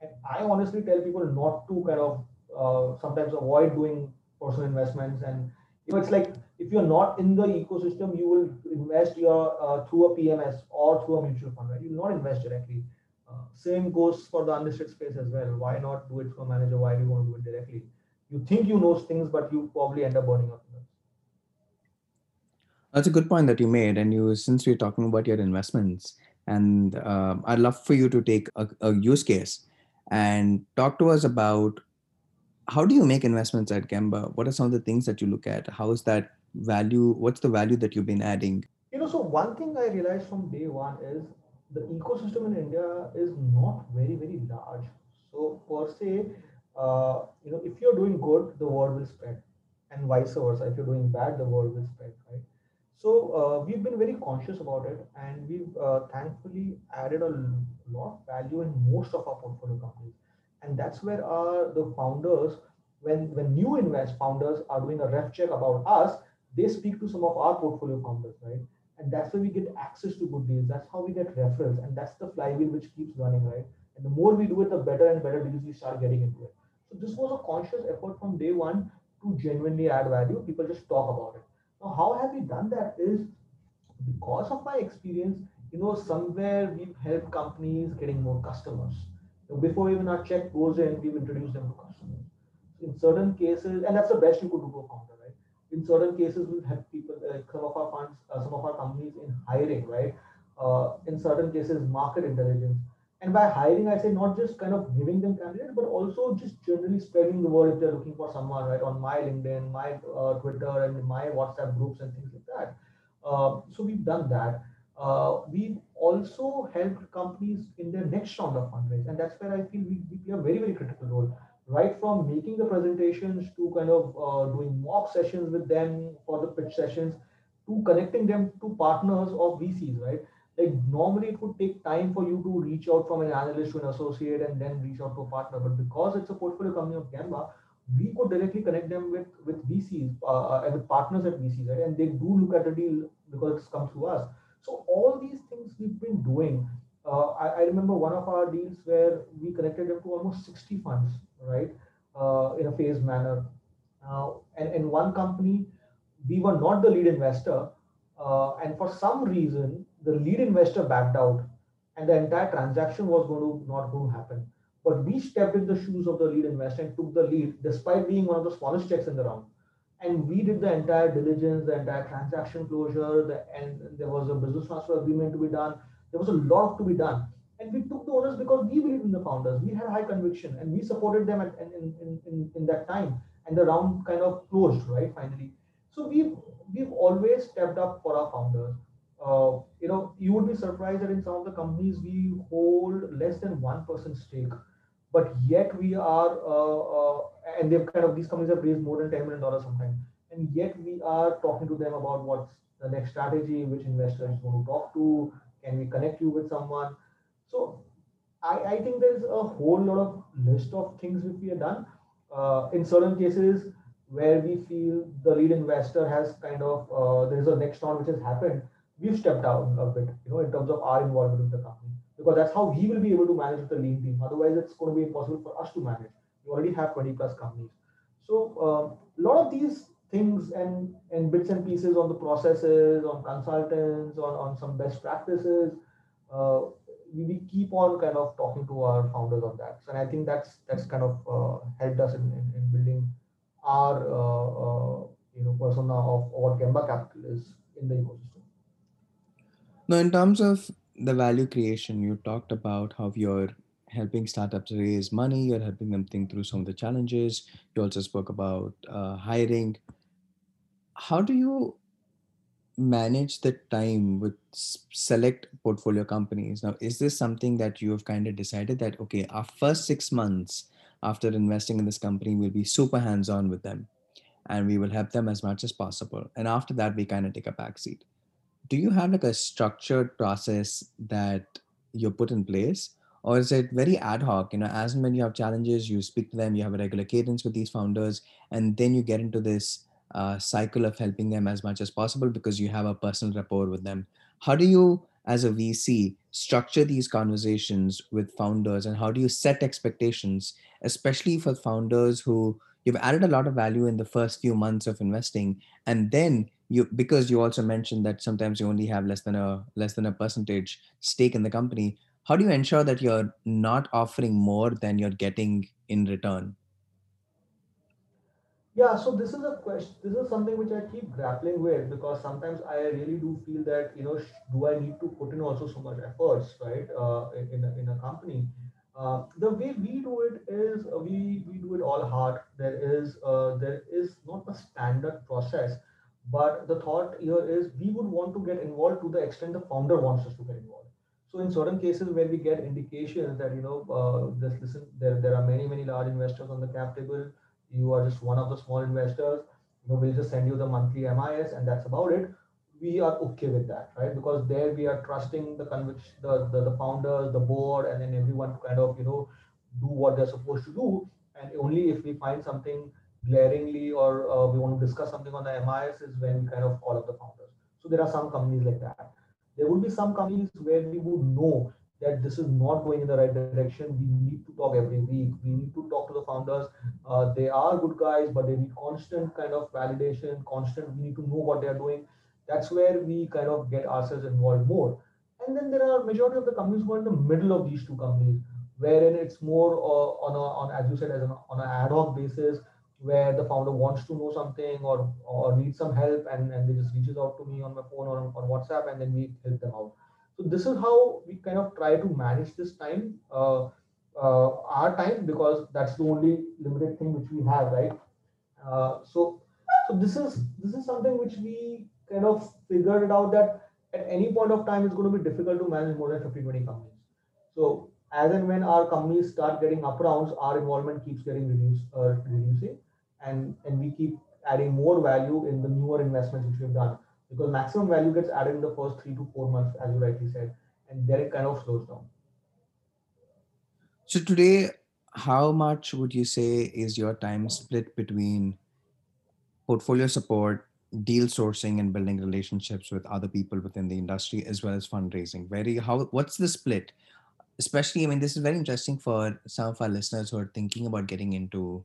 And I honestly tell people not to kind of uh, sometimes avoid doing personal investments and you know, it's like if you're not in the ecosystem, you will invest your uh, through a PMS or through a mutual fund, right? You will not invest directly. Uh, same goes for the unlisted space as well. Why not do it for a manager? Why do you want to do it directly? You think you know things, but you probably end up burning up. That's a good point that you made. And you, since we're talking about your investments, and um, I'd love for you to take a, a use case and talk to us about how do you make investments at Gemba? What are some of the things that you look at? How is that value? What's the value that you've been adding? You know, so one thing I realized from day one is the ecosystem in India is not very, very large. So per se, uh, you know, if you're doing good, the word will spread, and vice versa. If you're doing bad, the word will spread, right? So uh, we've been very conscious about it, and we've uh, thankfully added a lot of value in most of our portfolio companies and that's where uh, the founders when when new invest founders are doing a ref check about us they speak to some of our portfolio founders right? And that's where we get access to good deals that's how we get referrals. And that's the flywheel which keeps running right? And the more we do it the better and better deals we start getting into it. So this was a conscious effort from day one to genuinely add value. People just talk about it. Now how have we done that is because of my experience you know somewhere we've helped companies getting more customers. Before even our check goes in, we've introduced them to customers. In certain cases, and that's the best you could do for right? In certain cases, we've people, uh, some of our funds, uh, some of our companies in hiring, right? Uh, in certain cases, market intelligence. And by hiring, I say not just kind of giving them candidates, but also just generally spreading the word if they're looking for someone, right, on my LinkedIn, my uh, Twitter, and my WhatsApp groups and things like that. Uh, so we've done that. Uh, we've also helped companies in their next round of fundraise, and that's where I feel we, we play a very, very critical role. Right from making the presentations to kind of uh, doing mock sessions with them for the pitch sessions to connecting them to partners of VCs, right? Like normally it would take time for you to reach out from an analyst to an associate and then reach out to a partner. But because it's a portfolio company of Gemba, we could directly connect them with with VCs uh, with partners at VCs, right? And they do look at the deal because it's come through us. So all these things we've been doing. Uh, I, I, remember one of our deals where we connected them to almost 60 funds, right, uh, in a phased manner. Uh, and in one company, we were not the lead investor, uh, and for some reason, the lead investor backed out, and the entire transaction was going to not going to happen. But we stepped in the shoes of the lead investor and took the lead, despite being one of the smallest checks in the round. And we did the entire diligence, the entire transaction closure, the, and there was a business transfer agreement to be done. There was a lot to be done. And we took the owners because we believed in the founders. We had high conviction and we supported them at, in, in, in, that time. And the round kind of closed, right, finally. So we've we've always stepped up for our founders. Uh, you know, you would be surprised that in some of the companies we hold less than one percent stake, but yet we are, uh, uh, and they've kind of these companies have raised more than ten million dollars sometimes, and yet we are talking to them about what's the next strategy, which investor is going to talk to, can we connect you with someone? So I, I think there's a whole lot of list of things which we have done. Uh, in certain cases, where we feel the lead investor has kind of uh, there is a next round which has happened, we've stepped down a bit, you know, in terms of our involvement with the company because that's how we will be able to manage the lean team. Otherwise, it's going to be impossible for us to manage. We already have 20 plus companies, so a um, lot of these things and and bits and pieces on the processes, on consultants, on on some best practices. We, keep on kind of talking to our founders on that, and I think that's that's kind of uh, helped us in, in, in building our uh, uh, you know persona of what Gemba Capital is in the ecosystem. Now, in terms of the value creation, you talked about how you're helping startups raise money, you're helping them think through some of the challenges. You also spoke about uh, hiring. How do you manage the time with select portfolio companies? Now, is this something that you have kind of decided that, okay, our first six months, after investing in this company, we'll be super hands on with them and we will help them as much as possible. And after that, we kind of take a backseat. Do you have like a structured process that you put in place? Or is it very ad hoc? You know, as and when you have challenges, you speak to them, you have a regular cadence with these founders, and then you get into this uh, cycle of helping them as much as possible because you have a personal rapport with them. How do you as a VC structure these conversations with founders and how do you set expectations, especially for founders who you've added a lot of value in the first few months of investing and then you because you also mentioned that sometimes you only have less than a less than a percentage stake in the company how do you ensure that you're not offering more than you're getting in return yeah so this is a question this is something which i keep grappling with because sometimes i really do feel that you know do i need to put in also so much efforts right uh, in, a, in a company? Uh, the way we do it is uh, we we do it ad hoc there is uh, there is not a standard process but the thought here is we would want to get involved to the extent the founder wants us to get involved. So in certain cases where we get indications that you know uh, this listen there, there are many many large investors on the cap table you are just one of the small investors you know we'll just send you the monthly mis and that's about it. We are okay with that right? Because there we are trusting the conviction the, the, the founders the board and then everyone to kind of you know do what they're supposed to do. And only if we find something glaringly or uh, we want to discuss something on the mis is when we kind of call up the founders. So there are some companies like that. There would be some companies where we would know that this is not going in the right direction. We need to talk every week. We need to talk to the founders. Uh, they are good guys, but they need constant kind of validation, constant. We need to know what they are doing. That's where we kind of get ourselves involved more. And then there are majority of the companies who are in the middle of these two companies, wherein it's more uh, on a, on as you said, as an on an ad hoc basis, where the founder wants to know something or or needs some help, and, and they just reaches out to me on my phone or on, on WhatsApp, and then we help them out so this is how we kind of try to manage this time uh, uh, our time because that's the only limited thing which we have right? Uh, so so this is this is something which we kind of figured out that at any point of time it's going to be difficult to manage more than 50 20 companies. So as and when our companies start getting up rounds our involvement keeps getting reduced uh, reducing and and we keep adding more value in the newer investments which we've done because maximum value gets added in the first three to four months as you rightly said and then it kind of slows down. So today how much would you say is your time split between portfolio support deal sourcing and building relationships with other people within the industry as well as fundraising? Very how what's the split? Especially i mean this is very interesting for some of our listeners who are thinking about getting into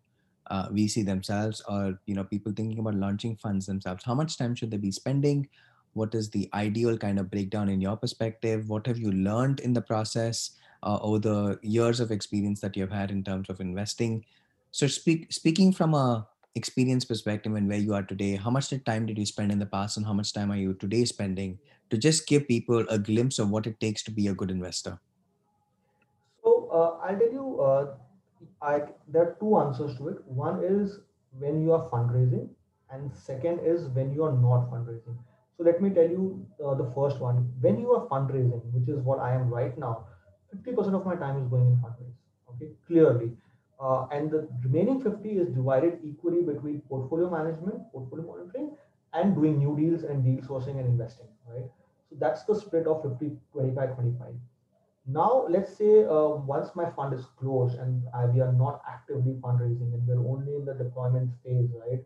uh, vc themselves or you know people thinking about launching funds themselves. How much time should they be spending? What is the ideal kind of breakdown in your perspective? What have you learned in the process uh, over the years of experience that you've had in terms of investing? So speak, speaking from a experience perspective and where you are today how much time did you spend in the past and how much time are you today spending to just give people a glimpse of what it takes to be a good investor? So uh, i'll tell you uh, I, there are two answers to it one is when you are fundraising and second is when you are not fundraising so let me tell you uh, the first one when you are fundraising which is what i am right now 50% of my time is going in fundraising okay clearly uh, and the remaining 50 is divided equally between portfolio management, portfolio monitoring, and doing new deals and deal sourcing and investing, right? So that's the split of 50, 25, 25. Now, let's say uh, once my fund is closed and we are not actively fundraising and we're only in the deployment phase, right?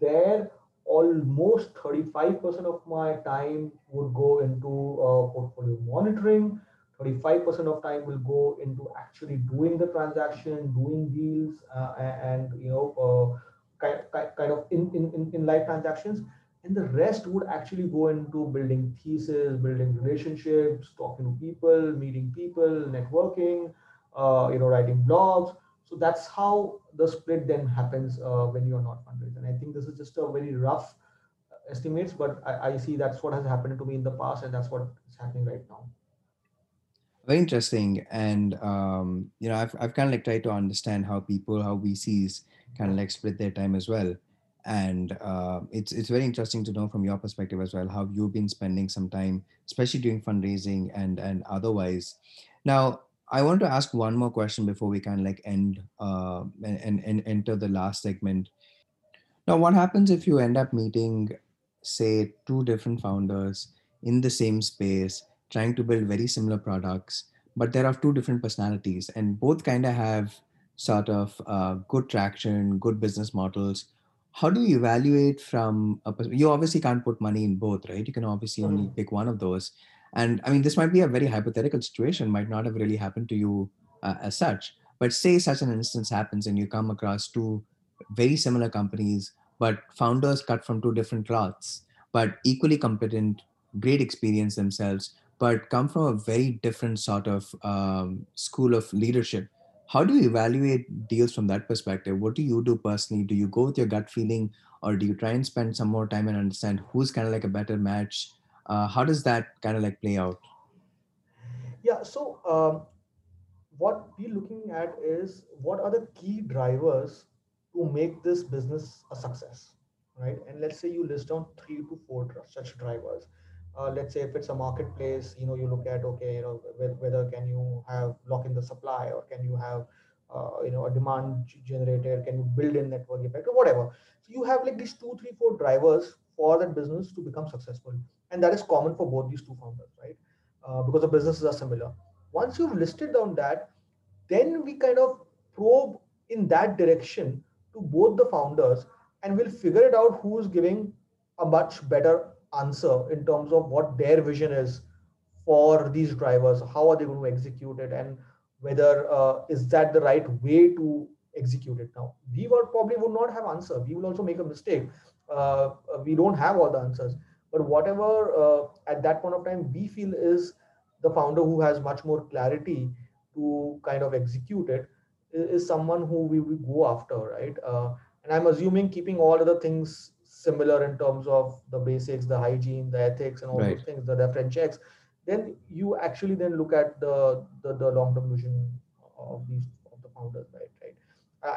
There, almost 35% of my time would go into uh, portfolio monitoring, 35% of time will go into actually doing the transaction, doing deals, uh, and, you know, uh, kind, kind of in, in, in live transactions. And the rest would actually go into building thesis, building relationships, talking to people, meeting people, networking, uh, you know, writing blogs. So that's how the split then happens uh, when you're not fundraising. And I think this is just a very rough estimates, but I, I see that's what has happened to me in the past, and that's what is happening right now very interesting and um, you know I've, I've kind of like tried to understand how people how vcs kind of like split their time as well and uh, it's it's very interesting to know from your perspective as well how you've been spending some time especially doing fundraising and and otherwise now i want to ask one more question before we kind of like end uh, and, and, enter the last segment now what happens if you end up meeting say two different founders in the same space trying to build very similar products, but there are two different personalities, and both kind of have sort of uh, good traction, good business models. How do you evaluate from a, you obviously can't put money in both, right? You can obviously only mm-hmm. pick one of those. And I mean, this might be a very hypothetical situation, might not have really happened to you uh, as such. But say such an instance happens and you come across two very similar companies, but founders cut from two different cloths, but equally competent, great experience themselves but come from a very different sort of um, school of leadership. How do you evaluate deals from that perspective? What do you do personally? Do you go with your gut feeling, or do you try and spend some more time and understand who's kind of like a better match? Uh, how does that kind of like play out? Yeah. So um, what we're looking at is what are the key drivers to make this business a success, right? And let's say you list down three to four such drivers uh, let's say if it's a marketplace you know you look at okay you know whether can you have lock in the supply or can you have uh, you know a demand generator can you build in network effect or whatever. So you have like these two three four drivers for that business to become successful. And that is common for both these two founders right? Uh, because the businesses are similar. Once you've listed down that then we kind of probe in that direction to both the founders and we'll figure it out who's giving a much better answer in terms of what their vision is for these drivers how are they going to execute it and whether uh, is that the right way to execute it. Now we will probably would not have answer. We will also make a mistake. Uh, we don't have all the answers. But whatever uh, at that point of time we feel is the founder who has much more clarity to kind of execute it is, is someone who we will go after right? Uh, and i'm assuming keeping all other things similar in terms of the basics, the hygiene, the ethics, and all right. those things, the reference checks, then you actually then look at the the, the long-term vision of these of the founders, right? Right.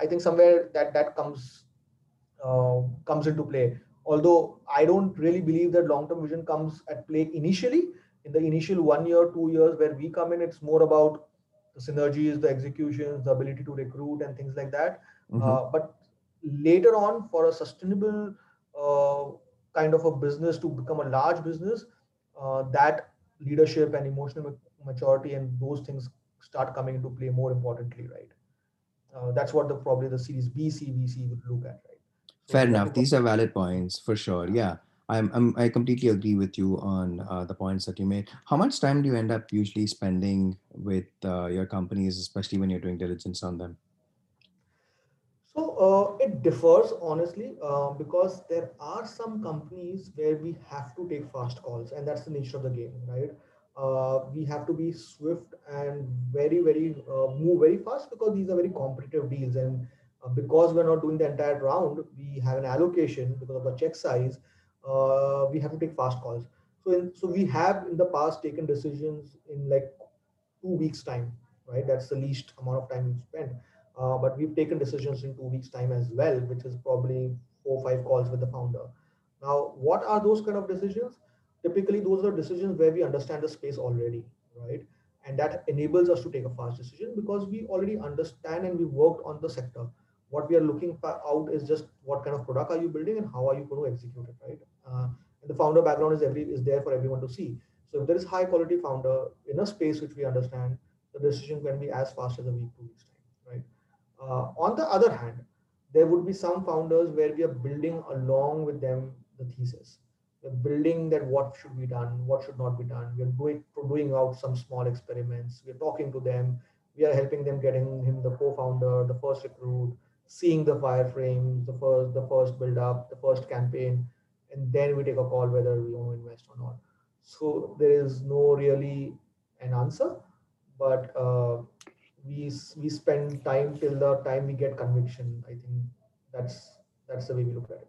I think somewhere that that comes uh, comes into play. Although I don't really believe that long-term vision comes at play initially. In the initial one year, two years where we come in, it's more about the synergies, the executions, the ability to recruit, and things like that. Mm-hmm. Uh, but later on, for a sustainable kind of a business to become a large business, uh, that leadership and emotional maturity and those things start coming into play more importantly, right? Uh, that's what the probably the Series B, C, VC would look at, right? So Fair enough. These are valid points for sure. Yeah. I'm, I'm I completely agree with you on uh, the points that you made. How much time do you end up usually spending with uh, your companies, especially when you're doing diligence on them? So uh, it differs honestly uh, because there are some companies where we have to take fast calls, and that's the nature of the game, right? Uh, we have to be swift and very, very uh, move very fast because these are very competitive deals, and uh, because we're not doing the entire round, we have an allocation because of the check size. Uh, we have to take fast calls. So, in, so we have in the past taken decisions in like two weeks time, right? That's the least amount of time you spend uh, but we've taken decisions in two weeks time as well, which is probably four or five calls with the founder. Now, what are those kind of decisions? Typically, those are decisions where we understand the space already, right? And that enables us to take a fast decision because we already understand and we worked on the sector. What we are looking out is just what kind of product are you building and how are you going to execute it, right? Uh, and the founder background is every is there for everyone to see. So if there is high quality founder in a space which we understand, the decision can be as fast as a week, two weeks time, right? Uh, on the other hand, there would be some founders where we are building along with them the thesis. We're building that what should be done, what should not be done. We're doing doing out some small experiments. We're talking to them. We are helping them getting him the co-founder, the first recruit, seeing the wireframes, the first the first build up, the first campaign, and then we take a call whether we want to invest or not. So there is no really an answer, but uh, we we spend time till the time we get conviction. I think that's that's the way we look at it.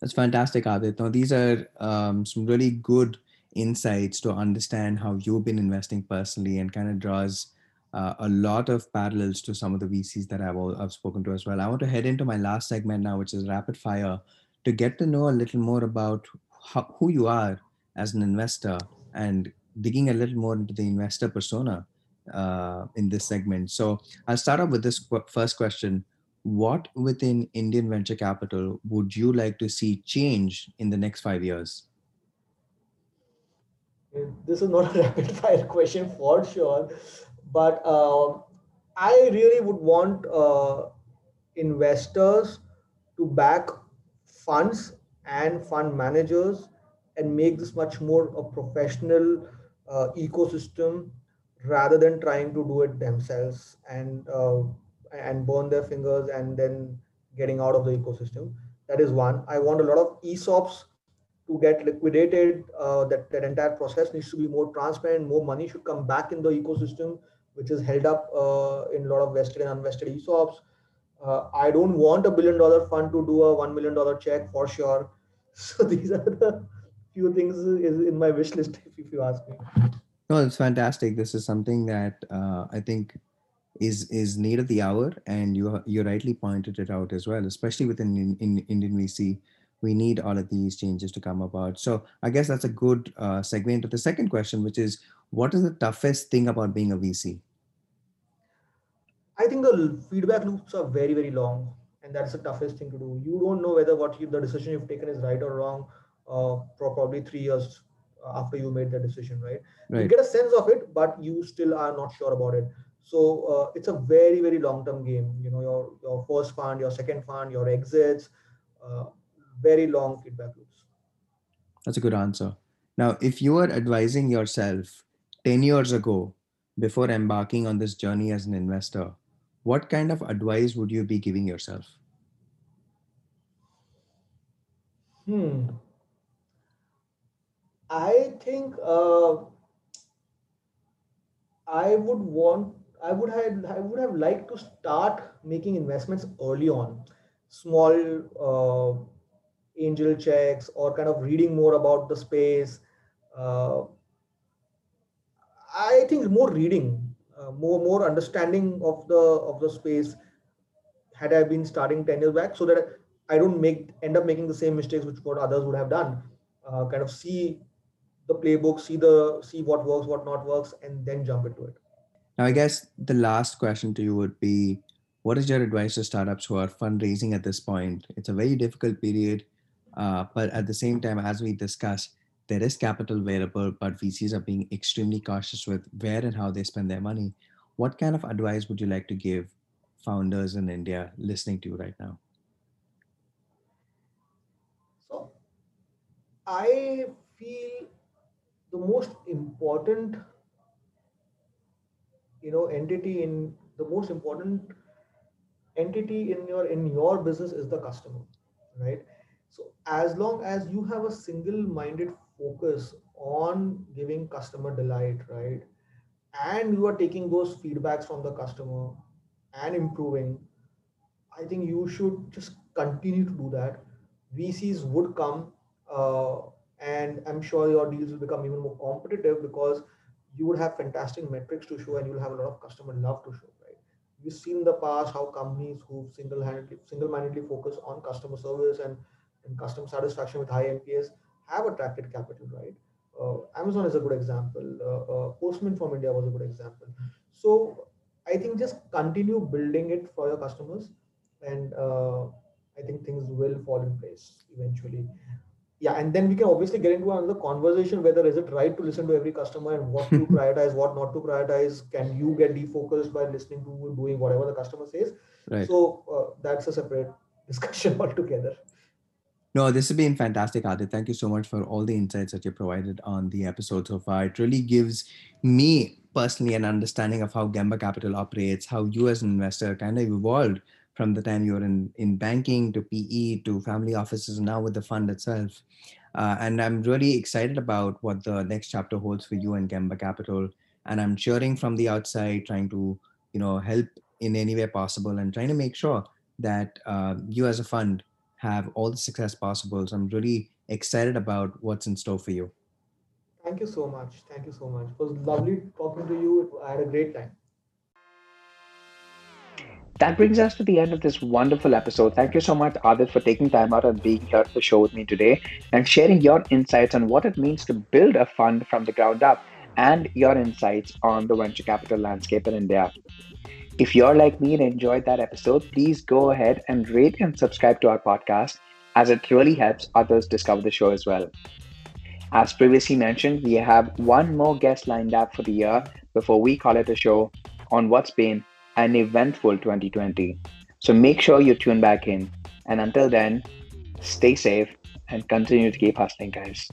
That's fantastic, Adith. Now these are um, some really good insights to understand how you've been investing personally, and kind of draws uh, a lot of parallels to some of the VCs that I've I've spoken to as well. I want to head into my last segment now, which is rapid fire, to get to know a little more about how, who you are as an investor and digging a little more into the investor persona uh, in this segment. So I'll start off with this first question. What within Indian venture capital would you like to see change in the next five years? This is not a rapid fire question for sure, but uh, I really would want uh, investors to back funds and fund managers and make this much more a professional uh, ecosystem rather than trying to do it themselves and uh, and burn their fingers and then getting out of the ecosystem. That is one. I want a lot of esops to get liquidated uh, that that entire process needs to be more transparent. More money should come back in the ecosystem which is held up uh, in a lot of vested and unvested esops uh, i don't want a billion dollar fund to do a 1 million dollar check for sure. So these are the few things is in my wish list if you ask me no, it's fantastic. This is something that uh, I think is is need of the hour, and you you rightly pointed it out as well. Especially within in, in Indian VC, we need all of these changes to come about. So I guess that's a good uh, segue into the second question, which is, what is the toughest thing about being a VC? I think the feedback loops are very very long, and that's the toughest thing to do. You don't know whether what you, the decision you've taken is right or wrong. Uh, for probably three years after you made the decision, right? right? You get a sense of it, but you still are not sure about it. So uh, it's a very, very long-term game. You know, your your first fund, your second fund, your exits, uh, very long feedback loops. That's a good answer. Now, if you were advising yourself 10 years ago, before embarking on this journey as an investor, what kind of advice would you be giving yourself? Hmm. I think uh, I would want I would have I would have liked to start making investments early on, small uh, angel checks or kind of reading more about the space. Uh, I think more reading, uh, more more understanding of the of the space. Had I been starting ten years back, so that I don't make end up making the same mistakes which what others would have done. Uh, kind of see the playbook, see the see what works, what not works, and then jump into it. Now, I guess the last question to you would be what is your advice to startups who are fundraising at this point? It's a very difficult period, uh, but at the same time, as we discussed, there is capital available, but VCs are being extremely cautious with where and how they spend their money. What kind of advice would you like to give founders in India listening to you right now? So, I feel the most important, you know, entity in the most important entity in your in your business is the customer right? So as long as you have a single minded focus on giving customer delight right? And you are taking those feedbacks from the customer and improving i think you should just continue to do that. Vcs would come uh, and i'm sure your deals will become even more competitive because you would have fantastic metrics to show and you'll have a lot of customer love to show right? we've seen in the past how companies who single-handedly, single-mindedly focus on customer service and, and customer satisfaction with high NPS have attracted capital, right? Uh, Amazon is a good example. Uh, uh, Postman from India was a good example. So I think just continue building it for your customers, and uh, I think things will fall in place eventually yeah and then we can obviously get into another conversation whether is it right to listen to every customer and what to prioritize what not to prioritize can you get defocused by listening to doing whatever the customer says right. so uh, that's a separate discussion altogether no, this has been fantastic, Adi. Thank you so much for all the insights that you provided on the episode so far. It really gives me personally an understanding of how Gemba Capital operates, how you as an investor kind of evolved from the time you were in, in banking to PE to family offices, now with the fund itself. Uh, and I'm really excited about what the next chapter holds for you and Gemba Capital. And I'm cheering from the outside, trying to, you know, help in any way possible and trying to make sure that uh, you as a fund have all the success possible. So I'm really excited about what's in store for you. Thank you so much. Thank you so much. It was lovely talking to you. I had a great time. That brings us to the end of this wonderful episode. Thank you so much, Adith, for taking time out and being here at the show with me today and sharing your insights on what it means to build a fund from the ground up and your insights on the venture capital landscape in India. If you're like me and enjoyed that episode, please go ahead and rate and subscribe to our podcast as it really helps others discover the show as well. As previously mentioned, we have one more guest lined up for the year before we call it a show on what's been an eventful 2020. So make sure you tune back in. And until then, stay safe and continue to keep hustling, guys.